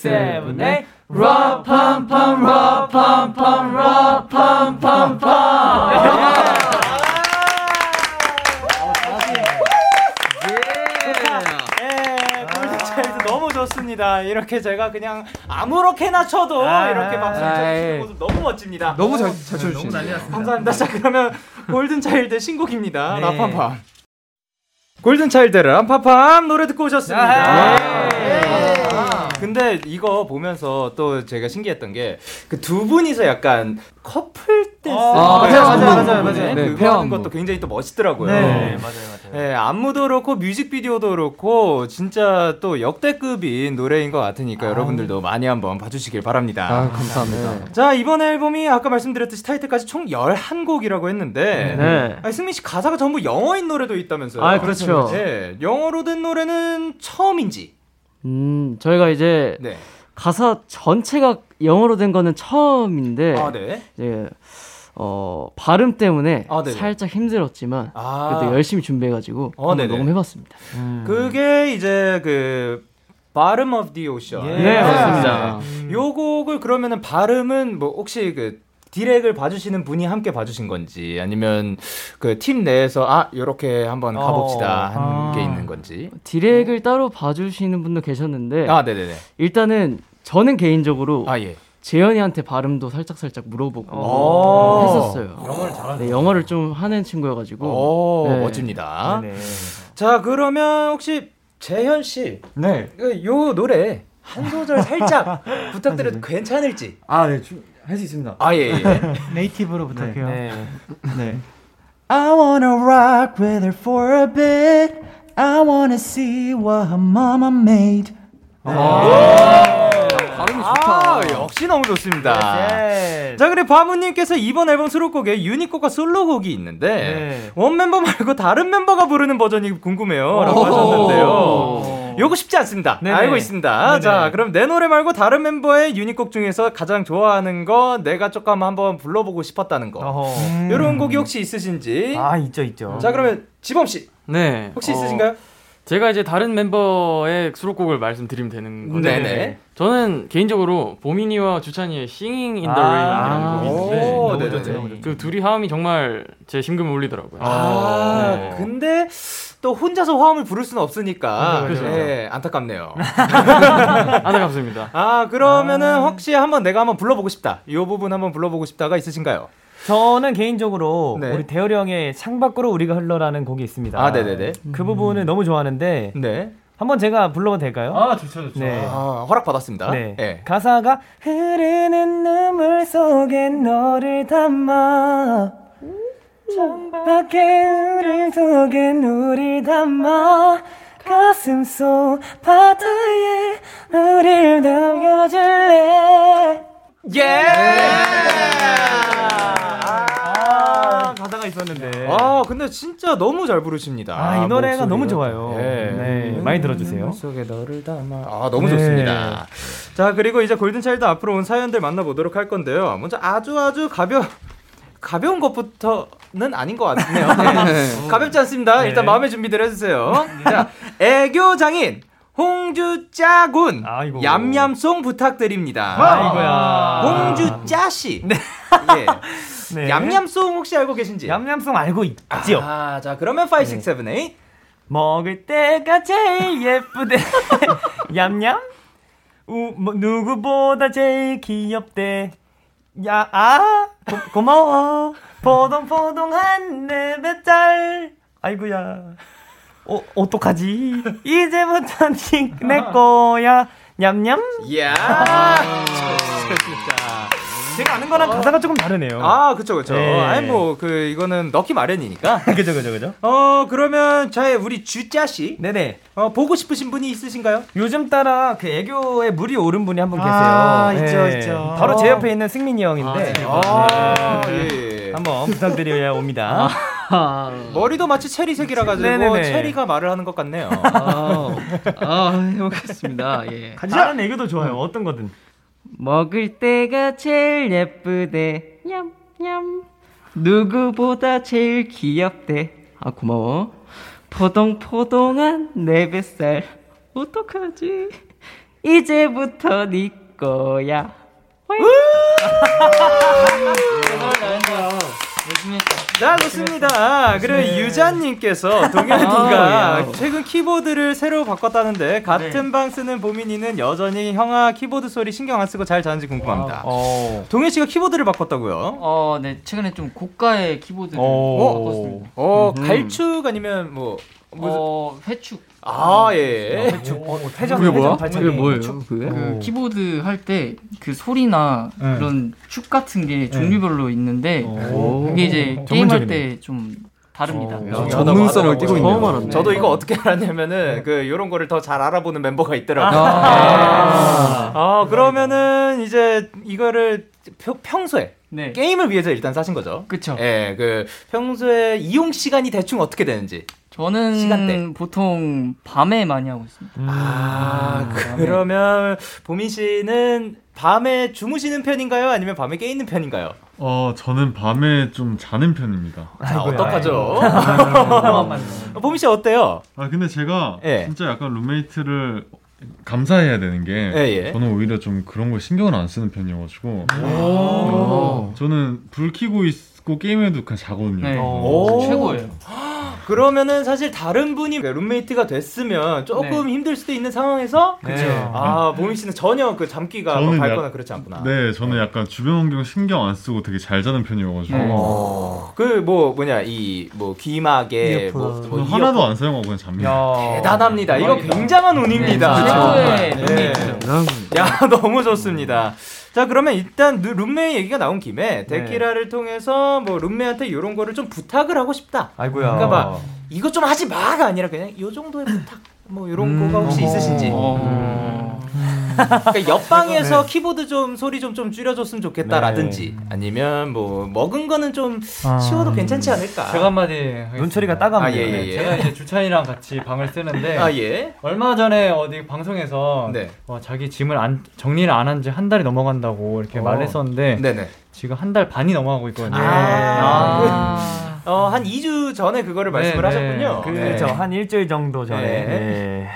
7, 8. 라 팜팜 라 팜팜 라 팜팜 팜. 예, 골든차일드 좋습니다. 이렇게 제가 그냥 아무렇게나 쳐도 이렇게 박수 쳐주시는 모습 너무 멋집니다. 너무 잘, 잘 쳐주시네요. 감사합니다. 자, 그러면 골든차일드 신곡입니다. 라팜팜. 골든차일드 람파팜 노래 듣고 오셨습니다. 예. 근데 이거 보면서 또 제가 신기했던 게 그 두 분이서 약간 커플 댄스 아, 네, 맞아요, 맞아요, 부분에 맞아요. 네, 그거 하는. 것도 굉장히 또 멋있더라고요. 네. 네, 안무도 그렇고 뮤직비디오도 그렇고 진짜 또 역대급인 노래인 것 같으니까 여러분들도 많이 한번 봐주시길 바랍니다. 아 감사합니다. 자 이번 앨범이 아까 말씀드렸듯이 타이틀까지 총 11곡이라고 했는데 네. 아니, 승민 씨 가사가 전부 영어인 노래도 있다면서요? 아, 그렇죠. 네, 영어로 된 노래는 처음인지. 음, 저희가 이제 네. 가사 전체가 영어로 된 거는 처음인데 아 네. 이제 어 발음 때문에 아. 살짝 힘들었지만 아 그래도 열심히 준비해가지고 어. 녹음해봤습니다. 그게 이제 그 Bottom of the Ocean. 네, 맞습니다. 요 곡을 그러면은 발음은 뭐 혹시 그 디렉을 봐주시는 분이 함께 봐주신 건지 아니면 그 팀 내에서 아 요렇게 한번 가봅시다 한게 있는 건지. 디렉을 따로 봐주시는 분도 계셨는데 아 네네네. 일단은 저는 개인적으로 아 예. 재현이한테 발음도 살짝 살짝 물어보고 오. 했었어요. 영어를 잘하는. 네, 영어를 좀 하는 친구여가지고. 오 네. 멋집니다. 자 그러면 혹시 재현 씨, 네. 그요 노래 한 소절 살짝 부탁드려도 괜찮을지. 아, 네. 할 수 있습니다. 아 예. 예. 네이티브로 부탁해요. 네. 네. I wanna rock with her for a bit. I wanna see what her mama made. 발음이 아, 역시 너무 좋습니다. 자, 그리고 바무님께서 이번 앨범 수록곡에 유닛곡과 솔로곡이 있는데 원 멤버 말고 다른 멤버가 부르는 버전이 궁금해요라고 하셨는데요. 요거 쉽지 않습니다. 네네. 알고 있습니다. 네네. 자, 그럼 내 노래 말고 다른 멤버의 유닛곡 중에서 가장 좋아하는 거 내가 조금 한번 불러보고 싶었다는 거. 이런 곡이 혹시 있으신지? 아 있죠 있죠. 자, 그러면 지범 씨 네. 혹시 어, 있으신가요? 제가 이제 다른 멤버의 수록곡을 말씀드리면 되는 건데 네네. 저는 개인적으로 보민이와 주찬이의 Singing in the 아, Rain이라는 곡이 있는데. 그 둘이 화음이 정말 제 심금을 울리더라고요. 아, 네. 근데 또 혼자서 화음을 부를 수는 없으니까 그렇죠. 예, 안타깝네요. 안타깝습니다. 아 그러면은 혹시 한번 내가 한번 불러보고 싶다. 이 부분 한번 불러보고 싶다가 있으신가요? 저는 개인적으로 네. 우리 대열이 형의 창밖으로 우리가 흘러라는 곡이 있습니다. 아 네네네. 그 부분을 너무 좋아하는데 네. 한번 제가 불러도 될까요? 아 좋죠 좋죠. 네. 아, 허락 받았습니다. 네. 예. 가사가 흐르는 눈물 속에 너를 담아 창밖에 우리 속에 우릴 담아 가슴 속 바다에 우릴 남겨줄래 예! 아, 가사가 있었는데. 아, 근데 진짜 너무 잘 부르십니다. 아, 이 노래가 목소리가. 너무 좋아요. 네. 네, 많이 들어주세요. 속에 너를 담아. 아, 너무 네. 좋습니다. 자, 그리고 이제 골든차일드 앞으로 온 사연들 만나보도록 할 건데요. 먼저 아주 아주 가벼, 가벼운 것부터는 아닌 것 같네요. 네. 가볍지 않습니다. 네. 일단 마음의 준비들 해주세요. 자, 애교 장인. 홍주 짜 군 아이고. 얌얌송 부탁드립니다. 아이고야. 홍주 짜 씨. 네. 예. 네. 얌얌송 혹시 알고 계신지? 얌얌송 알고 있죠. 아, 자 그러면 5, 6, 7, 8. 먹을 때가 제일 예쁘대. 얌얌. 우, 뭐, 누구보다 제일 귀엽대. 야, 아, 고, 고마워. 포동포동한 내 배달. 아이고야. 어, 어떡하지? 이제부터 니- 내 거야. 냠냠? 이야. 좋습니다. 제가 아는 거랑 가사가 조금 다르네요. 아, 그쵸, 그쵸. 네. 아니, 뭐, 그, 이거는 넣기 마련이니까. 그죠, 그죠, 그죠. 어, 그러면, 자, 우리 주짜씨. 네네. 어, 보고 싶으신 분이 있으신가요? 요즘 따라 그 애교에 물이 오른 분이 한 분 계세요. 아, 있죠, 네. 있죠. 바로 제 어. 옆에 있는 승민이 형인데. 아, 네. 예. 한번 부탁드려야 옵니다. 머리도 마치 체리색이라 가지고 네네네. 체리가 말을 하는 것 같네요. 아, 해보겠습니다. 예. 다른 애교도 좋아요. 어떤 거든. 먹을 때가 제일 예쁘대. 냠냠. 누구보다 제일 귀엽대. 아, 고마워. 포동포동한 내 뱃살. 어떡하지? 이제부터 네 거야. 자, 좋습니다. 그리고 네. 유자님께서 동현이가 아, 야. 최근 키보드를 새로 바꿨다는데 같은 네. 방 쓰는 보민이는 여전히 형아 키보드 소리 신경 안 쓰고 잘 자는지 궁금합니다. 동현 씨가 키보드를 바꿨다고요? 어, 네 최근에 좀 고가의 키보드를 어, 바꿨습니다. 어, 음. 갈축 아니면 뭐 어, 회축. 아, 예. 회축. 어, 회전, 그게 뭐야? 회전. 그게 뭐예요? 축. 그게? 그 키보드 할 때 그 소리나 네. 그런 축 같은 게 종류별로 있는데 오. 그게 이제. 게임할 때 좀 다릅니다. 야, 전문성을 띠고 있네요. 처음 알았네. 저도 이거 어떻게 알았냐면은 그 요런 거를 더 잘 알아보는 멤버가 있더라고요. 아. 아, 그러면은 이제 이거를 평- 평소에 네. 게임을 위해서 일단 사신 거죠. 그쵸. 예, 그 평소에 이용 시간이 대충 어떻게 되는지. 저는 시간대. 보통 밤에 많이 하고 있습니다. 아, 그러면 보민 씨는 밤에 주무시는 편인가요? 아니면 밤에 깨 있는 편인가요? 어, 저는 밤에 좀 자는 편입니다. 자, 어떡하죠? 아, 보민 씨 어때요? 아, 근데 제가 예. 진짜 약간 룸메이트를 감사해야 되는 게 예, 예. 저는 오히려 좀 그런 걸 신경을 안 쓰는 편이어가지고 오. 저는 불 켜고 있고 게임해도 그냥 자거든요. 네. 오. 최고예요. 그러면 사실 다른 분이 룸메이트가 됐으면 조금 힘들 수도 있는 상황에서 네. 아 보민 씨는 전혀 그 잠기가 뭐 밝거나 약- 그렇지 않구나. 네, 저는 약간 주변 환경 신경 안 쓰고 되게 잘 자는 편이어가지고 네. 그뭐 뭐냐 이 뭐 귀마개. 뭐, 뭐 하나도. 안 사용하고 그냥 잡니다. 대단합니다. 이거. 굉장한 운입니다. 네, 네. 룸메이트. 야 너무 좋습니다. 자 그러면 일단 누- 룸메 얘기가 나온 김에 데키라를 통해서 뭐 룸메한테 이런 거를 좀 부탁을 하고 싶다. 아이고야. 그러니까 막 이거 좀 하지 마가 아니라 그냥 요 정도의 부탁 뭐 이런 거가 혹시 있으신지. 어, 그러니까 옆방에서 키보드 좀 소리 좀 좀 줄여줬으면 좋겠다라든지 네. 아니면 뭐 먹은 거는 좀 아. 치워도 괜찮지 않을까. 제가 한마디 하겠습니다. 눈초리가 따갑네요. 아, 예, 예, 예. 제가 이제 주찬이랑 같이 방을 쓰는데 아 예. 얼마 전에 어디 방송에서 네. 어, 자기 짐을 안, 정리를 안 한 지 한 달이 넘어간다고 이렇게 어. 말했었는데 네네. 지금 한 달 반이 넘어가고 있거든요. 아. 어, 한 2주 전에 그거를 말씀을 네, 하셨군요. 네. 그렇죠. 네. 한 일주일 정도 전에. 네. 네.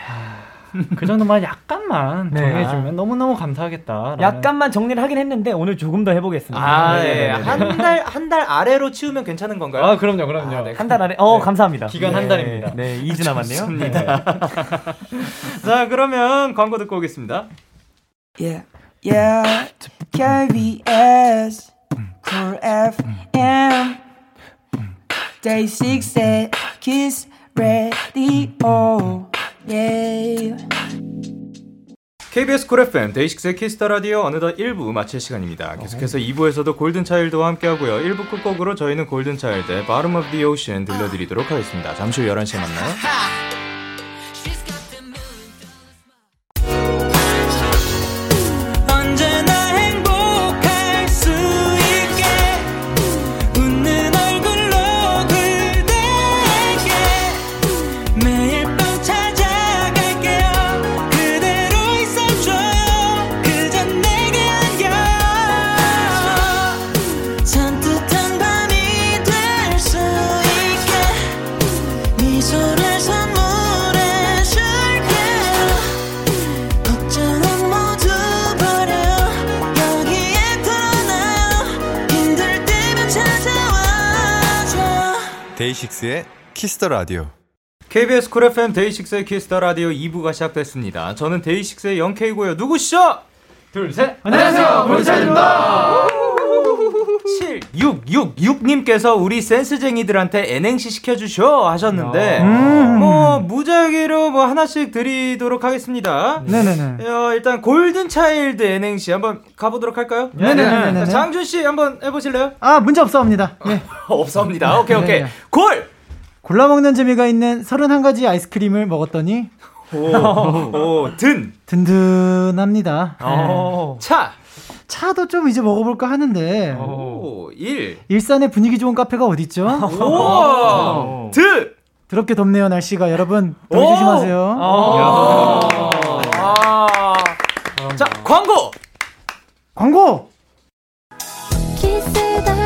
그 정도만 약간만 네. 정해주면 너무너무 감사하겠다. 약간만 정리를 하긴 했는데 오늘 조금 더 해보겠습니다. 아, 네, 예. 네, 네, 네. 한 달, 한 달 아래로 치우면 괜찮은 건가요? 아 그럼요, 그럼요. 아, 네. 한달 안에. 어 네. 감사합니다. 기간 한 네. 달입니다. 네, 2주 남았네요. 자, 그러면 광고 듣고 오겠습니다. Yeah, yeah, KBS, Cool FM, Day 6 Kiss Radio, yeah. KBS Cool FM 데이식스의 Kiss the Radio 어느덧 1부 마칠 시간입니다. 계속해서 2부에서도 골든 차일드와 함께하고요. 1부 끝곡으로 저희는 골든 차일드의 Bottom of the Ocean 들려드리도록 하겠습니다. 잠시 후 11시에 만나요. 데이식스의 Kiss the Radio. KBS Cool FM 데이식스의 Kiss the Radio 2부가 시작됐습니다. 저는 데이식스의 영케이고요. 누구시죠? 둘, 셋. 안녕하세요, 골차입니다. 7666님께서 우리 센스쟁이들한테 N행시 시켜주셔 하셨는데, 음. 뭐, 무작위로 뭐 하나씩 드리도록 하겠습니다. 네네네. 어, 일단 골든차일드 N행시 한번 가보도록 할까요? 네네네네. 자, 장준씨 한번 해보실래요? 아, 문제 없사옵니다. 네. 없사옵니다. 오케이, 오케이. 네. 골! 골라 먹는 재미가 있는 31가지 아이스크림을 먹었더니 오, 오, 든! 든든합니다. 어. 차! 차도 좀 이제 먹어볼까 하는데 오, 일! 일산에 분위기 좋은 카페가 어딨죠? 오! 드! 더럽게 덥네요 날씨가 여러분 오! 더위 조심하세요. 아. 자, 광고! 광고! 키스 더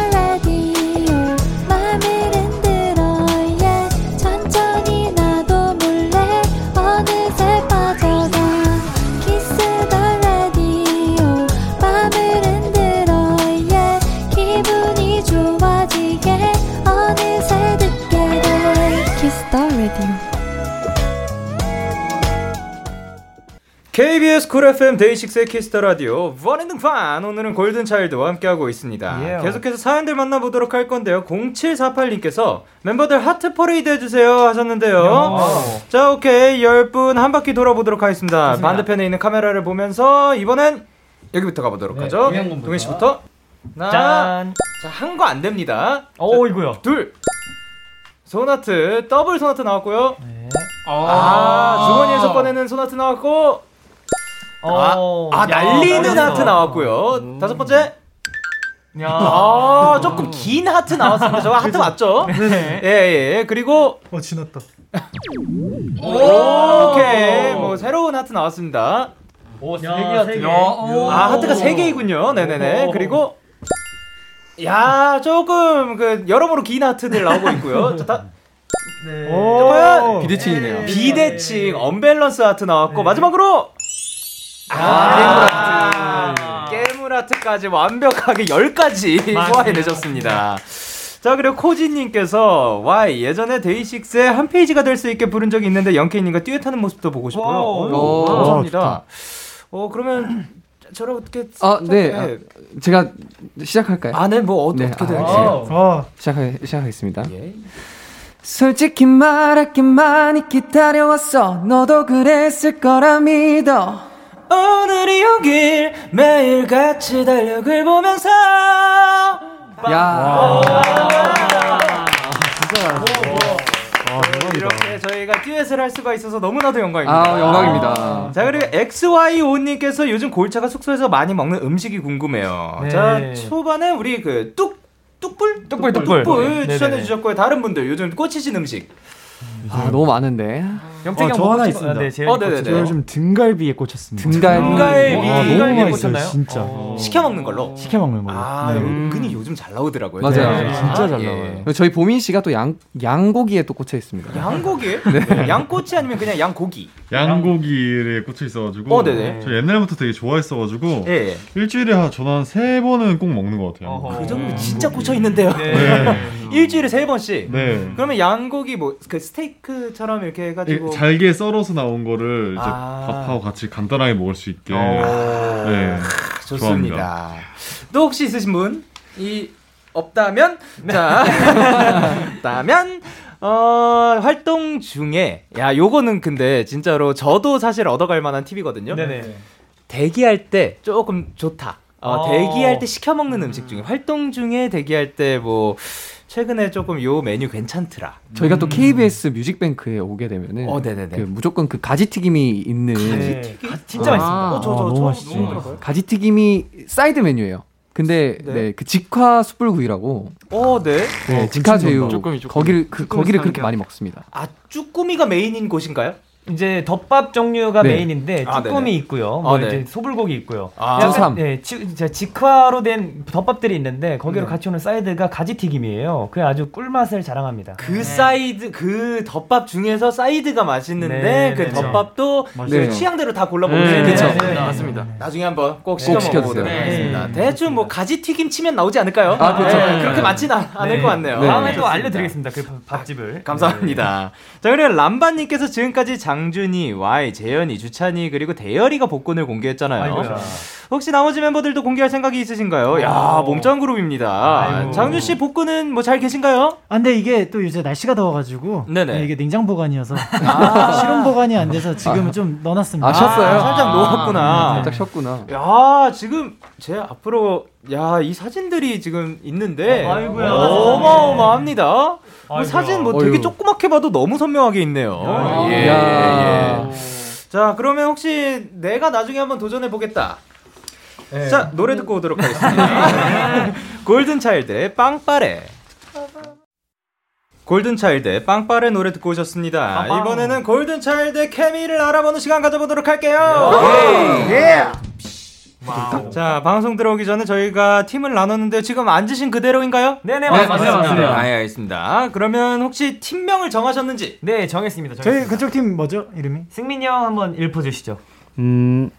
KBS Cool FM 데이식스의 Kiss the Radio 원앤등판 오늘은 골든 차일드와 함께하고 있습니다. 예. 계속해서 사연들 만나보도록 할 건데요. 0748님께서 멤버들 하트 퍼레이드 해주세요 하셨는데요. 자 오케이 10분 한 바퀴 돌아보도록 하겠습니다. 반대편에 있는 카메라를 보면서 이번엔 여기부터 가보도록 하죠. 동현군부터. 동현 씨부터 짠. 자한 거 안 됩니다. 오, 이거요. 둘 손하트 더블 손하트 나왔고요. 아, 주머니에서 꺼내는 손하트 나왔고 아, 어. 아 날리는 멋있어. 하트 나왔고요. 다섯 번째. 야. 아, 조금 긴 하트 나왔습니다. 저거 하트 맞죠? 네. 예, 예. 그리고 어 지났다. 오케이. 뭐 새로운 하트 나왔습니다. 오, 세 야, 개야, 세세 개. 개. 아, 하트가 세 개이군요. 네네네. 오. 그리고 야, 조금 그 여러모로 긴 하트들 나오고 있고요. 자, 다 네. 자, 과연 비대칭이네요. 비대칭 언밸런스 하트 나왔고 마지막으로 아, 깨물 하트까지 완벽하게 10가지 소화해내셨습니다. 자 그리고 코지님께서 와 예전에 데이식스의 한 페이지가 될 수 있게 부른 적이 있는데 영케이님과 듀엣하는 모습도 보고 싶어요. 오. 어, 감사합니다. 어 그러면 저를 어떻게 아, 네. 네. 아, 제가 시작할까요? 아, 네, 뭐 어, 네, 떻게 아, 될지. 어. 시작하, 시작하겠습니다. 예. 솔직히 말할게 많이 기다려왔어. 너도 그랬을 거라 믿어. 오늘이 오길 매일 같이 달력을 보면서 야. 이렇게 저희가 듀엣을 할 수가 있어서 너무나도 영광입니다. 아, 영광입니다. 자 그리고 XY5님께서 요즘 골차가 숙소에서 많이 먹는 음식이 궁금해요. 네. 자 초반에 우리 그 뚝 뚝불 뚝불, 뚝불. 뚝불 네. 추천해 네네네. 주셨고요. 다른 분들 요즘 꽂히신 음식. 아, 너무 많은데. 영택이 어, 형저 하나 싶- 있습니다. 아, 네, 어, 네네네. 저 요즘 등갈비에 꽂혔습니다. 등갈비. 등갈비. 아, 등갈비에 너무 맛있어요, 꽂혔나요? 진짜. 어. 시켜 먹는 걸로. 시켜 먹는 걸로. 아 네. 은근히 요즘 잘 나오더라고요. 맞아요. 네. 진짜 잘 예. 나와요. 그리고 저희 보민 씨가 또 양, 양고기에 또 꽂혀 있습니다. 양고기? 네. 양꼬치 아니면 그냥 양고기? 양고기에 꽂혀 있어가지고 어, 네네. 저 옛날부터 되게 좋아했어가지고 예. 예. 일주일에 한 저는 한세 번은 꼭 먹는 것 같아요. 어허. 그 정도 진짜 꽂혀 있는데요. 네. 일주일에 세 번씩. 네. 그러면 양고기 뭐 그 스테이크 처럼 이렇게 해가지고 이 잘게 썰어서 나온 거를 이제 아. 밥하고 같이 간단하게 먹을 수 있게. 오. 네. 좋습니다. 또 혹시 있으신 분? 이 없다면 자 없다면 어 활동 중에 야 요거는 근데 진짜로 저도 사실 얻어갈 만한 팁이거든요. 네네. 대기할 때 조금 좋다. 어, 어. 대기할 때 시켜 먹는 음식 중에 활동 중에 대기할 때뭐 최근에 조금 요 메뉴 괜찮더라. 저희가 또 KBS 뮤직뱅크에 오게 되면은 어, 네네네. 그 무조건 그 가지튀김이 있는 가지튀김? 진짜 아, 맛있습니다. 어, 저, 저, 아, 너무 맛있지. 너무? 가지튀김이 사이드 메뉴예요. 근데 네. 네, 그 직화 숯불구이라고 어, 네. 네, 직화 제육. 거기를 그 거기를 그렇게. 많이 먹습니다. 아, 쭈꾸미가 메인인 곳인가요? 이제 덮밥 종류가 네. 메인인데 아, 쭈꾸미 네네. 있고요. 뭐 아, 네. 이제 소불고기 있고요. 아. 약간. 예, 지, 저 직화로 된 덮밥들이 있는데 거기로 네. 같이 오는 사이드가 가지 튀김이에요. 그게 아주 꿀맛을 자랑합니다. 그 사이드 그 덮밥 중에서 사이드가 맛있는데 네, 그 네, 네. 덮밥도 네. 취향대로 다 골라보면 네, 되죠. 네, 네, 맞습니다. 나중에 한번 꼭꼭 시켜. 먹어보도록 네. 하겠습니다. 대충 뭐 가지 튀김 치면 나오지 않을까요? 아, 그렇죠. 네, 그렇게 않- 않을 네. 것 같네요. 네. 다음에 또 좋습니다. 알려 드리겠습니다. 그 밥- 밥집을. 감사합니다. 자 그리고 람바 님께서 지금까지 장 준이, Y, 재현이, 주찬이 그리고 대열이가 복근을 공개했잖아요. 아이고야. 혹시 나머지 멤버들도 공개할 생각이 있으신가요? 야 몸짱 그룹입니다. 장준 씨 복근은 뭐 잘 계신가요? 아, 근데 이게 또 요새 날씨가 더워가지고 네네. 네, 이게 냉장 보관이어서 아. 실온 보관이 안 돼서 지금은 좀 넣어놨습니다. 아, 쉬었어요? 아, 살짝 누웠구나. 살짝 쉬었구나. 야 지금 제 앞으로 야 이 사진들이 지금 있는데 아이고야. 어마어마합니다. 뭐 아이고야. 사진 뭐 되게 어휴. 조그맣게 봐도 너무 선명하게 있네요. 예, 야. 예. 자 그러면 혹시 내가 나중에 한번 도전해 보겠다. 자 노래 듣고 오도록 하겠습니다. 골든 차일드의 빵빠레. 골든 차일드의 빵빠레 노래 듣고 오셨습니다. 빵빵. 이번에는 골든 차일드의 케미를 알아보는 시간 가져보도록 할게요. 예. 자 방송 들어오기 전에 저희가 팀을 나눴는데 지금 앉으신 그대로인가요? 네네 네, 맞습니다. 맞습니다. 아, 예, 알겠습니다. 그러면 혹시 팀명을 정하셨는지? 네 정했습니다. 저희 정했습니다. 그쪽 팀 뭐죠? 이름이? 승민이 형 한번 읊어주시죠. 음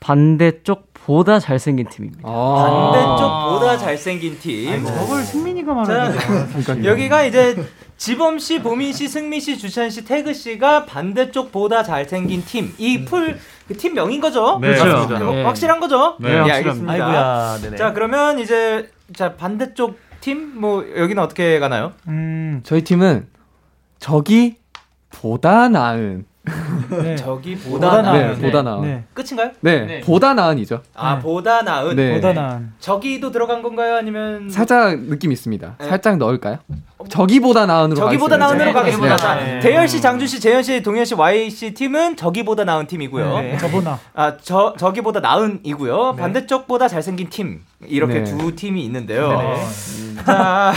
반대쪽 보다 잘생긴 팀입니다. 아. 반대쪽보다 잘생긴 팀. 저걸 승민이가 자, 말하는 여기가 이제 지범 씨, 보민 씨, 승민 씨, 주찬 씨, 태그 씨가 반대쪽보다 잘생긴 팀. 이풀 그 팀 명인 거죠? 네, 그렇죠? 맞습니다. 어, 네. 확실한 거죠? 네, 예, 확실합니다. 알겠습니다. 아이고야. 네네. 자, 그러면 이제 자 반대쪽 팀 뭐 여기는 어떻게 가나요? 음, 저희 팀은 저기 보다 나은. 네. 저기 보다 보다 나은. 나은. 네, 보다 나은. 네, 네. 끝인가요? 네. 보다 나은이죠. 아, 네. 보다 나은. 네. 보다 나은. 저기도 들어간 건가요? 아니면 살짝 느낌 있습니다. 네. 살짝 넣을까요? 저기보다 나은으로 저기보다. 나은으로 네, 가겠습니다. 네. 자, 네. 대열 씨, 장준 씨, 재현 씨, 동현 씨, Y 씨 팀은 저기보다 나은 팀이고요. 네. 저보나. 아, 저 저기보다 나은이고요. 반대쪽보다 잘생긴 팀 이렇게 네. 두 팀이 있는데요. 네네. 자,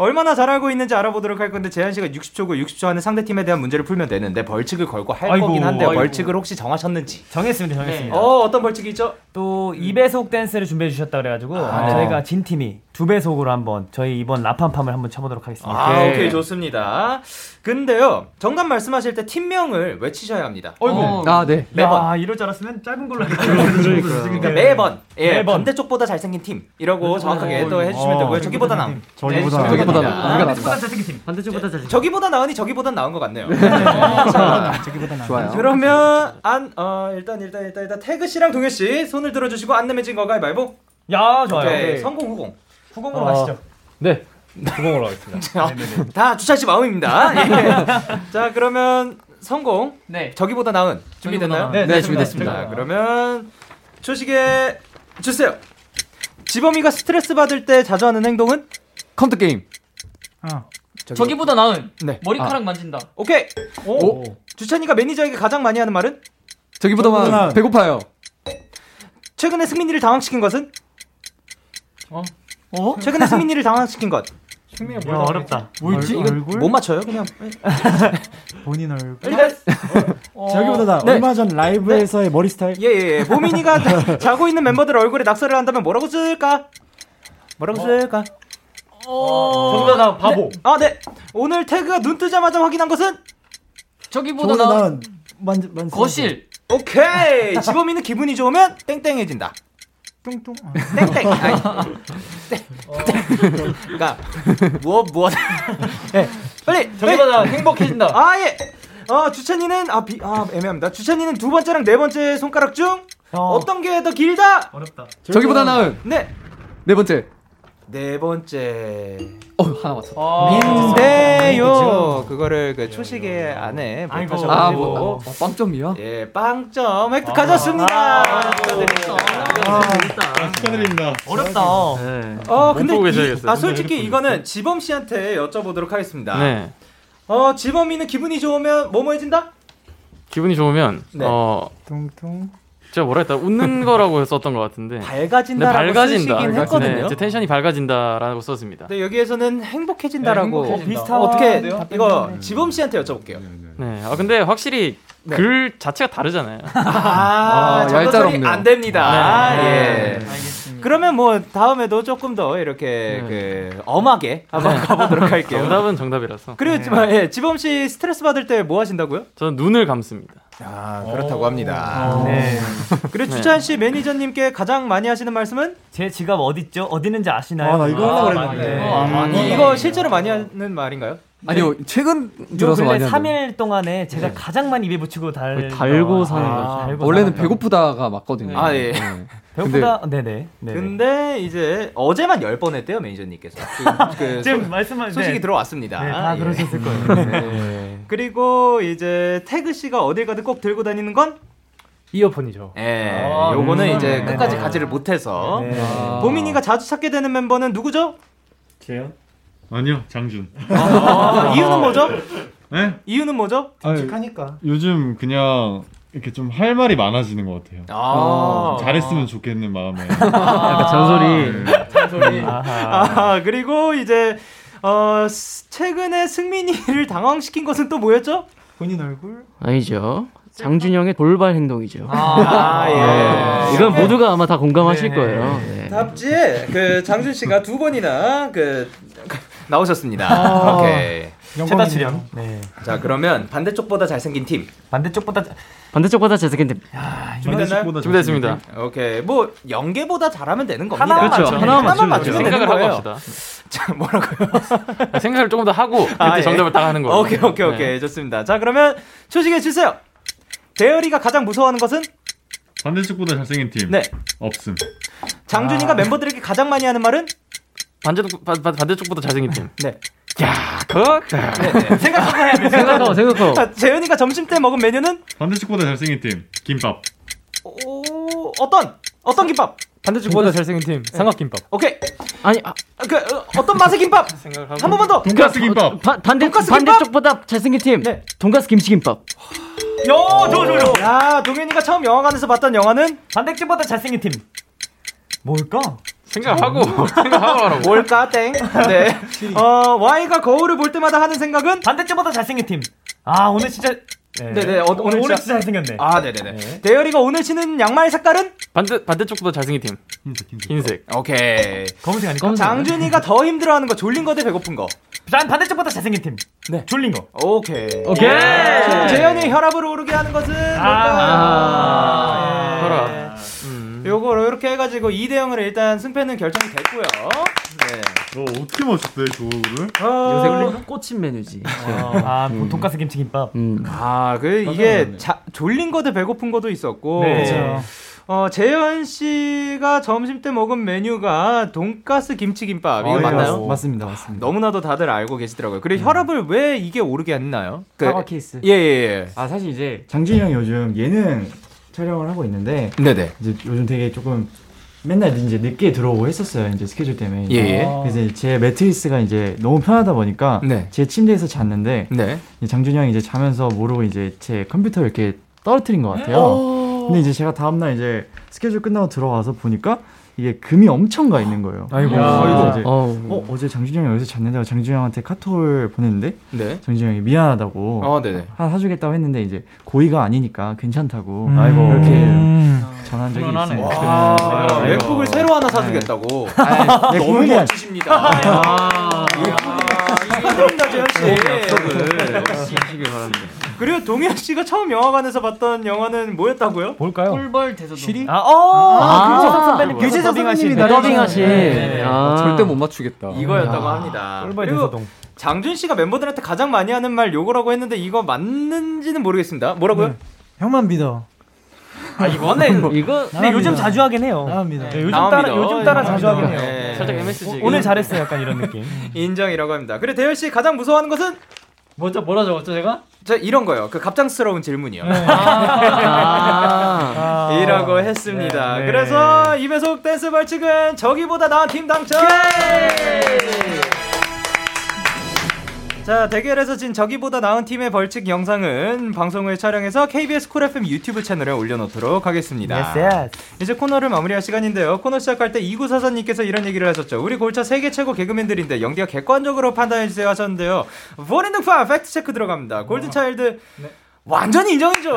얼마나 잘 알고 있는지 알아보도록 할 건데 재현 씨가 60초고 60초 안에 상대 팀에 대한 문제를 풀면 되는데 벌칙을 걸고 할 아이고, 거긴 한데요. 아이고. 벌칙을 혹시 정하셨는지? 정했습니다. 정했습니다. 어, 어떤 벌칙이 있죠? 또 2배속 댄스를 준비해 주셨다 그래가지고 아, 네. 저희가 진 팀이 2배속으로 한번 저희 이번 라팜팜을 한번 쳐보도록 하겠습니다. 아, 오케이 좋습니다. 근데요, 정답 말씀하실 때 팀명을 외치셔야 합니다. 어이구. 아, 네. 매번. 야, 이럴 줄 알았으면 짧은 걸로 하겠습니다. 그러니까 매번, 예, 매번. 반대쪽보다 잘생긴 팀 이라고 정확하게 또 해주시면 되고요. 저기보다 나은. 저기보다 네, 나은. 저기보다 나은. 반대쪽보다 잘생긴 팀. 반대쪽보다 잘생긴 저기보다 나으니 저기보다 나은 것 같네요. 저기보다 나은. 좋아요. 그러면 안 어, 일단 일단 일단 일단 태그 씨랑 동현 씨 손을 들어주시고 안 내면 진거 가위바위보. 야, 좋아요. 오케이. 네. 성공 후공. 후공으로 어. 가시죠. 네. 구멍으로 가겠습니다. 자, 다 주찬 씨 마음입니다. 예. 자 그러면 성공. 네. 저기보다 나은 준비됐나요? 네, 네, 준비됐습니다. 자 그러면 초식에 주세요. 지범이가 스트레스 받을 때 자주 하는 행동은? 컴퓨터 게임. 어. 저기 보다 나은 네. 머리카락 만진다. 오케이. 오. 주찬이가 매니저에게 가장 많이 하는 말은? 저기보다 저기보다 나은. 배고파요. 최근에 승민이를 당황시킨 것은? 어? 최근에 승민이를 당황시킨 것. 야, 어렵다. 뭐지? 이거 얼굴? 못 맞춰요 그냥. 본인 얼굴. 일단 저기보다 나 네. 얼마 전 라이브에서의 머리 스타일. 예예 예. 보민이가 자- 자고 있는 멤버들 얼굴에 낙서를 한다면 뭐라고 쓸까? 뭐라고 쓸까? 저기보다 나 바보. 아 네. 오늘 태그가 눈 뜨자마자 확인한 것은 저기보다 나은. 만, 만 거실. 오케이. 지범이는 기분이 좋으면 땡땡해진다. 뚱뚱. 아. 땡땡. 아니, 땡. 땡. 그러니까 무엇 무엇. 예. 빨리. 저기보다 행복해진다. 아 예. 어 주찬이는 아, 비, 아 애매합니다. 주찬이는 두 번째랑 네 번째 손가락 중 어. 어떤 게 더 길다? 어렵다. 저기보다 나은. 네. 네 번째. 네 번째. 어, 하나 맞췄다. 어. 민데요. 그거를 그 초식에 안에 못 아이고. 하셔가지고. 아, 뭐, 어, 빵점이야? 예, 빵점 획득하셨습니다. 축하드립니다. 축하드립니다. 어렵다. 어, 못 근데 이. 아 솔직히 이거는 지범 씨한테 여쭤보도록 하겠습니다. 네. 어, 지범이는 기분이 좋으면 뭐뭐 해진다? 기분이 좋으면 네. 어 뚱뚱. 제가 뭐라 했다 웃는 거라고 썼던 것 같은데 밝아진다라고 네, 밝아진다. 쓰시긴 했거든요. 네, 제 텐션이 밝아진다라고 썼습니다. 네, 여기에서는 행복해진다라고 네, 행복해진다. 비슷한 어떻게 비슷하네요. 이거 지범 씨한테 여쭤볼게요. 네, 아 근데 확실히 네. 글 자체가 다르잖아요. 아, 저도 소리 안 됩니다. 네. 예. 그러면 뭐 다음에도 조금 더 이렇게 그 엄하게 한번 가보도록 할게요. 네. 정답은 정답이라서. 그리고 지금 예, 지범 씨 스트레스 받을 때 뭐 하신다고요? 저는 눈을 감습니다. 아 그렇다고 합니다. 어. 네. 그리고 네. 주찬 씨 매니저님께 가장 많이 하시는 말씀은 제 지갑 어디 있죠? 어디 있는지 아시나요? 아, 나 이거 하려고 그랬는데. 맞네. 어, 아, 많이. 이거 실제로 많이 하는 말인가요? 아니요 최근 들어서 요 많이 근래 하는 3일 동안에 제가 네. 가장 많이 입에 붙이고 달 달고 사는 아, 거죠. 달고 원래는 사는 거. 배고프다가 맞거든요. 아 예. 네. 배고프다. 네네. 네. 근데 이제 어제만 열번 했대요 매니저님께서. 그, 그 지금 소- 말씀하- 소식이 네. 들어왔습니다. 네, 다 예. 그러셨을 거예요. 네. 그리고 이제 태그 씨가 어딜 가든 꼭 들고 다니는 건 이어폰이죠. 예. 아, 요거는 음. 이제 네, 끝까지 네. 가지를 못해서 네. 아. 보민이가 자주 찾게 되는 멤버는 누구죠? 재현? 아니요, 장준. 아, 이유는 뭐죠? 네? 이유는 뭐죠? 듬직하니까. 요즘 그냥 이렇게 좀 할 말이 많아지는 것 같아요. 아. 잘했으면 좋겠는 마음에. 약간 잔소리. 잔소리. 아, 그리고 이제 어 스- 최근에 승민이를 당황시킨 것은 또 뭐였죠? 본인 얼굴? 아니죠. 장준영의 돌발 행동이죠. 아, 예. 이건 모두가 아마 다 공감하실 네. 거예요. 네. 답지에 그 장준 씨가 두 번이나 그 나오셨습니다. 아, 오케이. 최다 출연. 네. 자 그러면 반대쪽보다 잘생긴 팀. 반대쪽보다 반대쪽보다 잘생긴 팀. 준비됐나요? 준비됐습니다. 오케이. 뭐 연계보다 잘하면 되는 겁니다. 하나만 그렇죠. 맞추면 하나만 하나만 맞추면 맞추면 되는 되는 생각을 하고 거예요. 자, 뭐라고요? 생각을 조금 더 하고 그때 아, 예. 정답을 딱 하는 거예요. 오케이, 오케이, 오케이. 네. 좋습니다. 자, 그러면 초식해 주세요. 대열이가 가장 무서워하는 것은 반대쪽보다 잘생긴 팀. 네. 없음. 장준이가 멤버들에게 가장 많이 하는 말은 반대쪽 반, 반- 반대쪽보다 잘생긴 팀. 네. 야, 그거 네, 생각하고 해야 돼요. 생각하고, 생각하고. 자, 재현이가 점심 때 먹은 메뉴는 반대쪽보다 잘생긴 팀. 김밥. 오, 어떤 어떤 김밥? 반대쪽보다 잘생긴 팀. 삼각김밥. 오케이. 아니, 아, 그 어, 어떤 맛의 김밥? 한 번만 더. 돈가스 김밥. 바, 반대 돈가스 김밥? 반대쪽보다 잘생긴 팀. 돈가스 김치김밥. 저, 저. 야, 동현이가 처음 영화관에서 봤던 영화는 반대쪽보다 잘생긴 팀. 뭘까? 생각하고 생각하고 하라고. 뭘까 땡. 네. 어, Y가 거울을 볼 때마다 하는 생각은 반대쪽보다 잘생긴 팀. 아 오늘 진짜. 네, 네. 어, 오늘, 오늘 진짜- 진짜 잘생겼네. 아, 네, 네, 네. 대열이가 오늘 신은 양말 색깔은 반대 반대쪽보다 잘생긴 팀. 흰색. 오케이. 검은색 아닐까? 장준이가 더 힘들어하는 거 졸린 거 대 배고픈 거. 난 반대쪽보다 잘생긴 팀. 네. 졸린 거. 오케이. 오케이. 예. 재현이 혈압을 오르게 하는 것은 아. 뭘까요? 혈압. 예. 요거 이렇게 해가지고 2대 0으로 일단 승패는 결정이 됐고요. 네. 어, 어떻게 맞췄대, 저거를? 어, 요새 꽂힌 메뉴지. 아 돈가스 김치 김밥. 음. 아, 그 이게 자, 졸린 거대 배고픈 거도 있었고. 네. 그렇죠. 어, 재현 씨가 점심 때 먹은 메뉴가 돈가스 김치김밥. 이거 아, 예, 맞나요? 맞- 맞습니다, 맞습니다. 너무나도 다들 알고 계시더라고요. 그리고 혈압을 왜 이게 오르게 했나요? 그- 사과 케이스. 예, 예, 예. 아 사실 이제 장준이 형이 요즘 예능 촬영을 하고 있는데 네네. 이제 요즘 되게 조금 맨날 이제 늦게 들어오고 했었어요. 이제 스케줄 때문에. 예, 예. 그래서 이제 제 매트리스가 이제 너무 편하다 보니까 네. 제 침대에서 잤는데 네. 장준이 형이 이제 자면서 모르고 이제 제 컴퓨터를 이렇게 떨어뜨린 것 같아요. 근데 이제 제가 다음날 이제 스케줄 끝나고 들어와서 보니까 이게 금이 엄청 가 있는 거예요. 아이고. 그래서 아이고. 이제 어우. 어, 어제 장준이 형이 여기서 잤는데 장준이 형한테 카톡을 보냈는데 네. 장준이 형이 미안하다고 어, 네네. 하나 사주겠다고 했는데 이제 고의가 아니니까 괜찮다고 음. 아이고 이렇게 음. 전한 적이. 있습니다. 맥북을 새로 하나 사주겠다고. 아, 네, 너무 멋지십니다. 아, 축하드립니다, 재현 씨. 그리고 동현 씨가 처음 영화관에서 봤던 영화는 뭐였다고요? 뭘까요? 꿀벌 대소동. 시리? 아, 어, 아, 유재석 선배님 유재석 선배님이 더빙하신. 더빙하신. 네. 아. 절대 못 맞추겠다. 이거였다고 합니다. 꿀벌 그리고 대소동. 장준 씨가 멤버들한테 가장 많이 하는 말 요거라고 했는데 이거 맞는지는 모르겠습니다. 뭐라고요? 형만 믿어. 아 이거는 이거 근데 요즘. 자주 하긴 해요. 나갑니다. 네, 요즘 나옵니다. 따라 요즘 따라 자주 하긴 해요. 네. 살짝 MSG. 오늘 잘했어 약간 이런 느낌. 인정이라고 합니다. 그래 대열 씨 가장 무서워하는 것은 뭐죠 뭐라 적었죠 제가? 저 이런 거요. 그 갑작스러운 질문이요. 아. 이라고 했습니다. 네, 네. 그래서 이배속 댄스 벌칙은 저기보다 나은 팀 당첨. 자 자, 대결에서 진 저기보다 나은 팀의 벌칙 영상은 방송을 촬영해서 KBS 쿨 FM 유튜브 채널에 올려놓도록 하겠습니다. Yes, yes. 이제 코너를 마무리할 시간인데요. 코너 시작할 때 이구사사님께서 이런 얘기를 하셨죠. 우리 골차 세계 최고 개그맨들인데 영디가 객관적으로 판단해주세요 하셨는데요. 본인 등판 팩트체크 들어갑니다. 골든차일드 완전히 인정이죠.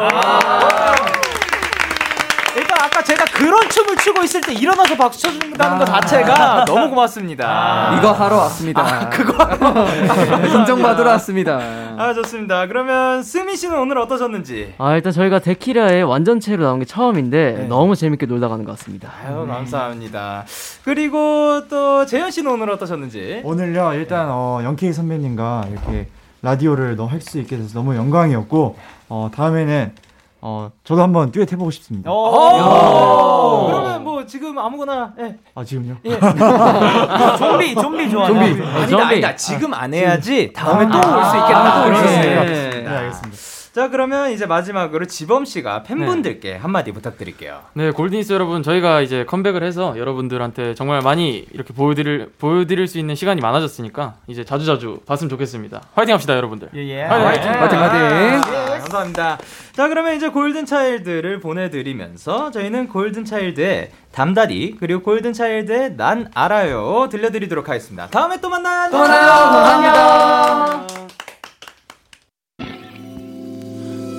일단 아까 제가 그런 춤을 추고 있을 때 일어나서 박수 쳐준다는 것 자체가 너무 고맙습니다. 이거 하러 왔습니다. 그거 인정받으러 왔습니다. 아 좋습니다. 그러면 스미 씨는 오늘 어떠셨는지? 아 일단 저희가 데키라의 완전체로 나온 게 처음인데 너무 재밌게 놀다 가는 것 같습니다. 아유 감사합니다. 그리고 또 재현 씨는 오늘 어떠셨는지? 오늘요 일단 어, 영케이 선배님과 이렇게 라디오를 할수 있게 돼서 너무 영광이었고 어, 다음에는 어, 저도 한번 듀엣 해보고 싶습니다. 오~ 그러면 뭐 지금 아무거나 예. 아 지금요? 예. 좀비 좀비 좋아하나? 좀비. 아니다 좀비. 아니다 지금 안 해야지 아, 다음에 또 올수 아, 있겠다. 아, 또 올수 그런 있어요. 생각이 네, 알겠습니다. 자 그러면 이제 마지막으로 지범 씨가 팬분들께 한마디 부탁드릴게요. 네, 골든이스 여러분, 저희가 이제 컴백을 해서 여러분들한테 정말 많이 이렇게 보여드릴, 보여드릴 수 있는 시간이 많아졌으니까 이제 자주 자주 봤으면 좋겠습니다. 화이팅 합시다, 여러분들. 예, 화이팅, 화이팅, 화이팅. 예, 감사합니다. 자, 그러면 이제 골든 차일드를 보내드리면서 저희는 골든 차일드의 담다리 그리고 골든 차일드의 난 알아요 들려드리도록 하겠습니다. 다음에 또 만나요. 또 만나요. 감사합니다.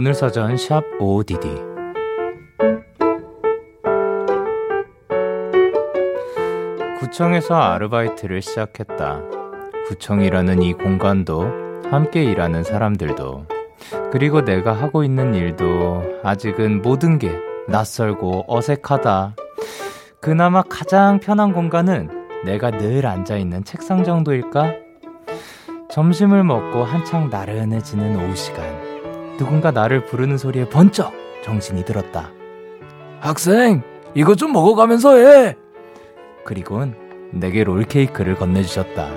오늘 사전 샵 ODD 구청에서 아르바이트를 시작했다. 구청이라는 이 공간도 함께 일하는 사람들도 그리고 내가 하고 있는 일도 아직은 모든 게 낯설고 어색하다. 그나마 가장 편한 공간은 내가 늘 앉아있는 책상 정도일까? 점심을 먹고 한창 나른해지는 오후 시간. 누군가 나를 부르는 소리에 번쩍 정신이 들었다. 학생, 이거 좀 먹어가면서 해! 그리곤 내게 롤케이크를 건네주셨다.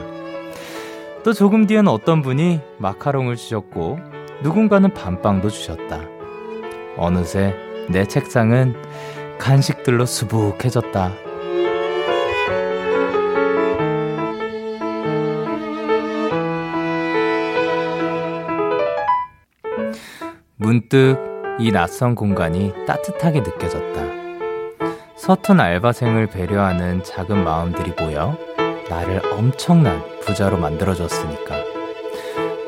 또 조금 뒤엔 어떤 분이 마카롱을 주셨고, 누군가는 밤빵도 주셨다. 어느새 내 책상은 간식들로 수북해졌다. 문득 이 낯선 공간이 따뜻하게 느껴졌다. 서툰 알바생을 배려하는 작은 마음들이 모여 나를 엄청난 부자로 만들어줬으니까.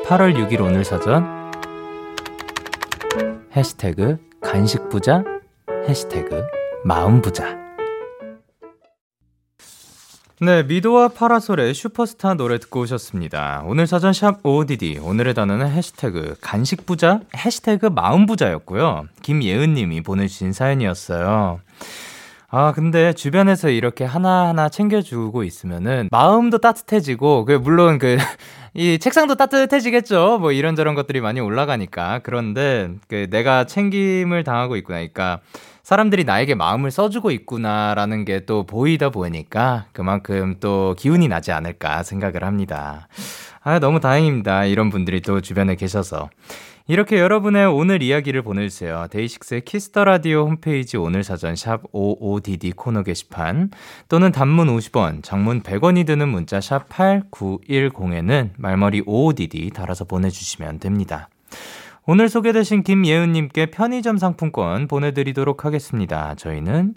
8월 6일 오늘 사전 해시태그 간식부자 해시태그 마음부자 네, 미도와 파라솔의 슈퍼스타 노래 듣고 오셨습니다. 오늘 사전 샵 ODD 오늘의 단어는 해시태그 간식부자 해시태그 마음부자였고요. 김예은님이 보내주신 사연이었어요. 아, 근데 주변에서 이렇게 하나하나 챙겨주고 있으면은 마음도 따뜻해지고, 그, 물론 그, 이 책상도 따뜻해지겠죠. 뭐 이런저런 것들이 많이 올라가니까. 그런데 그 내가 챙김을 당하고 있구나. 그러니까 사람들이 나에게 마음을 써주고 있구나라는 게 또 보이다 보니까 그만큼 또 기운이 나지 않을까 생각을 합니다. 아, 너무 다행입니다. 이런 분들이 또 주변에 계셔서. 이렇게 여러분의 오늘 이야기를 보내주세요. 데이식스의 키스 더 라디오 홈페이지 오늘 사전 샵 55DD 코너 게시판 또는 단문 50원, 장문 100원이 드는 문자 샵 8910에는 말머리 55DD 달아서 보내주시면 됩니다. 오늘 소개되신 김예은님께 편의점 상품권 보내드리도록 하겠습니다. 저희는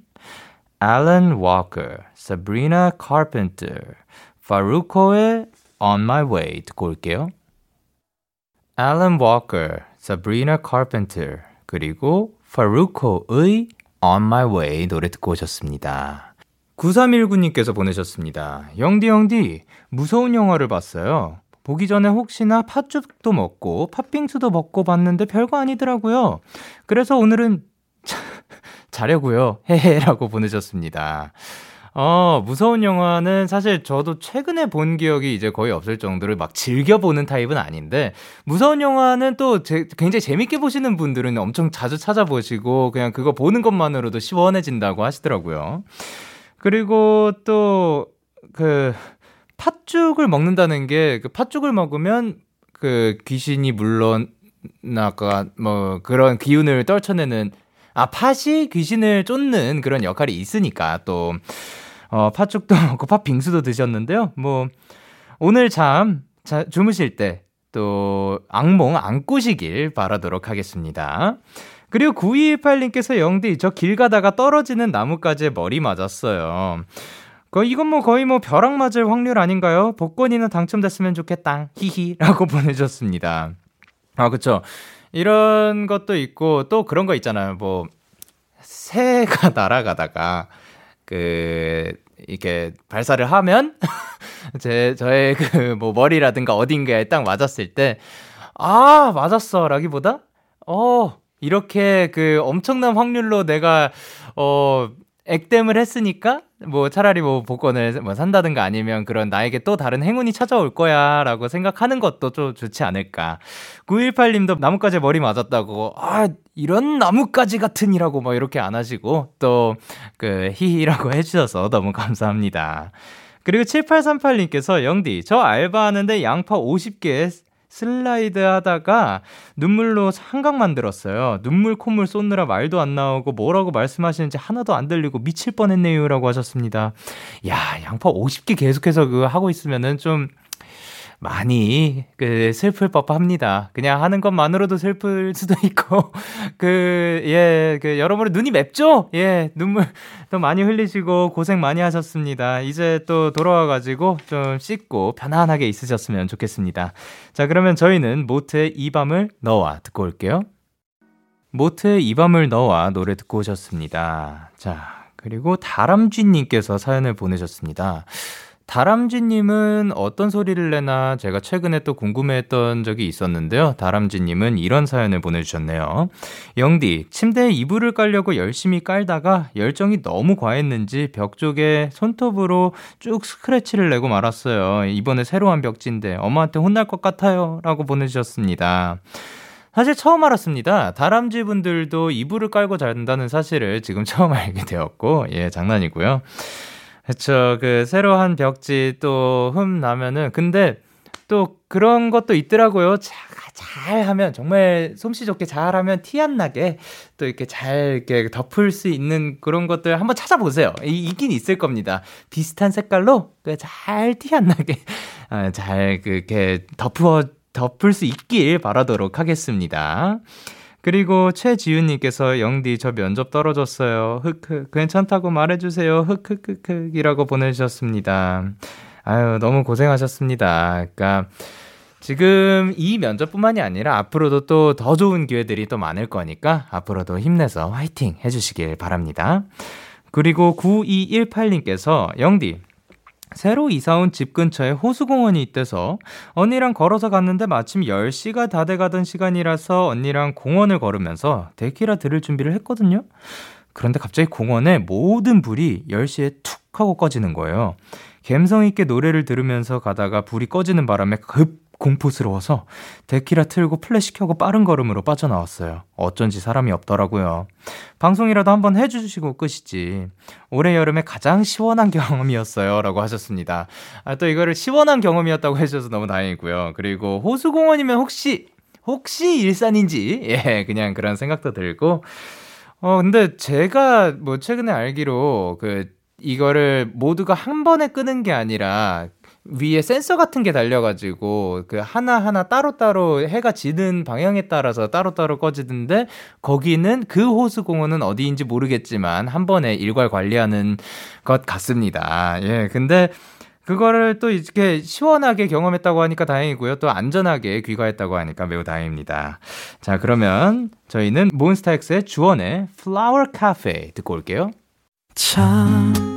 Alan Walker, Sabrina Carpenter, Faruko의 On My Way 듣고 올게요. Alan Walker, Sabrina Carpenter, 그리고 Faruko의 On My Way 노래 듣고 오셨습니다. 9319님께서 보내셨습니다. 영디 영디 무서운 영화를 봤어요. 보기 전에 혹시나 팥죽도 먹고 팥빙수도 먹고 봤는데 별거 아니더라고요. 그래서 오늘은 자, 자려고요. 헤헤라고 보내셨습니다. 어, 무서운 영화는 사실 저도 최근에 본 기억이 이제 거의 없을 정도로 막 즐겨보는 타입은 아닌데, 무서운 영화는 또 제, 굉장히 재밌게 보시는 분들은 엄청 자주 찾아보시고, 그냥 그거 보는 것만으로도 시원해진다고 하시더라고요. 그리고 또, 그, 팥죽을 먹는다는 게, 그 팥죽을 먹으면 그 귀신이 물론, 아까 뭐 그런 기운을 떨쳐내는 아, 팥이 귀신을 쫓는 그런 역할이 있으니까 또, 어, 팥죽도 먹고 팥빙수도 드셨는데요. 뭐, 오늘 잠, 자, 주무실 때 또 악몽 안 꾸시길 바라도록 하겠습니다. 그리고 9218님께서 영디, 저 길 가다가 떨어지는 나뭇가지에 머리 맞았어요. 거 이건 뭐 거의 뭐 벼락 맞을 확률 아닌가요? 복권이나 당첨됐으면 좋겠다. 히히라고 보내주셨습니다. 아, 그쵸. 이런 것도 있고 또 그런 거 있잖아요. 뭐 새가 날아가다가 그 이렇게 발사를 하면 제 저의 그 뭐 머리라든가 어딘가에 딱 맞았을 때 아, 맞았어라기보다 어, 이렇게 그 엄청난 확률로 내가 어 액땜을 했으니까 뭐 차라리 뭐 복권을 뭐 산다든가 아니면 그런 나에게 또 다른 행운이 찾아올 거야 라고 생각하는 것도 좀 좋지 않을까. 918님도 나뭇가지 머리 맞았다고, 아, 이런 나뭇가지 같은이라고 뭐 이렇게 안 하시고 또 그 히히라고 해주셔서 너무 감사합니다. 그리고 7838님께서 영디, 저 알바하는데 양파 50개 슬라이드 하다가 눈물로 한강 만들었어요. 눈물 콧물 쏟느라 말도 안 나오고 뭐라고 말씀하시는지 하나도 안 들리고 미칠 뻔했네요. 라고 하셨습니다. 야, 양파 50개 계속해서 그 하고 있으면은 좀 많이 그 슬플 법합니다. 그냥 하는 것만으로도 슬플 수도 있고 그 예 그 여러분의 눈이 맵죠? 예 눈물 또 많이 흘리시고 고생 많이 하셨습니다. 이제 또 돌아와 가지고 좀 씻고 편안하게 있으셨으면 좋겠습니다. 자 그러면 저희는 모트의 이 밤을 너와 듣고 올게요. 모트의 이 밤을 너와 노래 듣고 오셨습니다. 자 그리고 다람쥐님께서 사연을 보내셨습니다. 다람쥐님은 어떤 소리를 내나 제가 최근에 또 궁금해했던 적이 있었는데요. 다람쥐님은 이런 사연을 보내주셨네요. 영디, 침대에 이불을 깔려고 열심히 깔다가 열정이 너무 과했는지 벽 쪽에 손톱으로 쭉 스크래치를 내고 말았어요. 이번에 새로 한 벽지인데 엄마한테 혼날 것 같아요. 라고 보내주셨습니다. 사실 처음 알았습니다. 다람쥐 분들도 이불을 깔고 잔다는 사실을 지금 처음 알게 되었고, 예, 장난이고요. 그쵸. 그, 새로 한 벽지 또 흠 나면은, 근데 또 그런 것도 있더라고요. 잘, 잘 하면, 정말 솜씨 좋게 잘 하면 티 안 나게 또 이렇게 잘 이렇게 덮을 수 있는 그런 것들 한번 찾아보세요. 이, 있긴 있을 겁니다. 비슷한 색깔로 그잘티 안 나게 아, 잘 그렇게 덮어, 덮을 수 있길 바라도록 하겠습니다. 그리고 최지윤님께서 영디 저 면접 떨어졌어요. 흑흑 괜찮다고 말해주세요. 흑흑흑흑이라고 보내주셨습니다. 아유 너무 고생하셨습니다. 그러니까 지금 이 면접뿐만이 아니라 앞으로도 또 더 좋은 기회들이 또 많을 거니까 앞으로도 힘내서 화이팅 해주시길 바랍니다. 그리고 9218님께서 영디 새로 이사온 집 근처에 호수공원이 있대서 언니랑 걸어서 갔는데 마침 10시가 다 돼가던 시간이라서 언니랑 공원을 걸으면서 데키라 들을 준비를 했거든요. 그런데 갑자기 공원에 모든 불이 10시에 툭 하고 꺼지는 거예요. 감성 있게 노래를 들으면서 가다가 불이 꺼지는 바람에 급 공포스러워서 데키라 틀고 플래시 켜고 빠른 걸음으로 빠져나왔어요. 어쩐지 사람이 없더라고요. 방송이라도 한번 해주시고 끝이지. 올해 여름에 가장 시원한 경험이었어요. 라고 하셨습니다. 아, 또 이거를 시원한 경험이었다고 해주셔서 너무 다행이고요. 그리고 호수공원이면 혹시, 혹시 일산인지, 예, 그냥 그런 생각도 들고. 어, 근데 제가 뭐 최근에 알기로 그, 이거를 모두가 한 번에 끄는 게 아니라 위에 센서 같은 게 달려가지고 그 하나 하나 따로 따로 해가 지는 방향에 따라서 따로 따로 꺼지던데 거기는 그 호수 공원은 어디인지 모르겠지만 한 번에 일괄 관리하는 것 같습니다. 예, 근데 그거를 또 이렇게 시원하게 경험했다고 하니까 다행이고요. 또 안전하게 귀가했다고 하니까 매우 다행입니다. 자, 그러면 저희는 몬스타엑스의 주원의 Flower Cafe 듣고 올게요. 참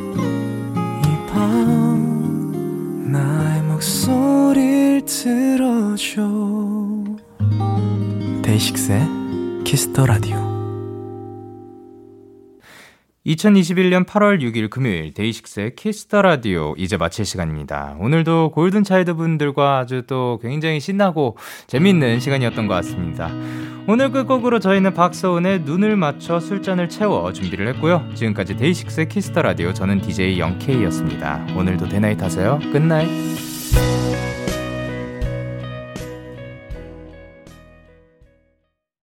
이 밤 나의 목소리를 들어줘. 데이식스의 키스 더 라디오 2021년 8월 6일 금요일 데이식스의 키스 더 라디오 이제 마칠 시간입니다. 오늘도 골든 차일드 분들과 아주 또 굉장히 신나고 재밌는 시간이었던 것 같습니다. 오늘 끝곡으로 저희는 박소은의 눈을 맞춰 술잔을 채워 준비를 했고요. 지금까지 데이식스의 키스 더 라디오 저는 DJ 영케이였습니다. 오늘도 데나잇 하세요. Good night.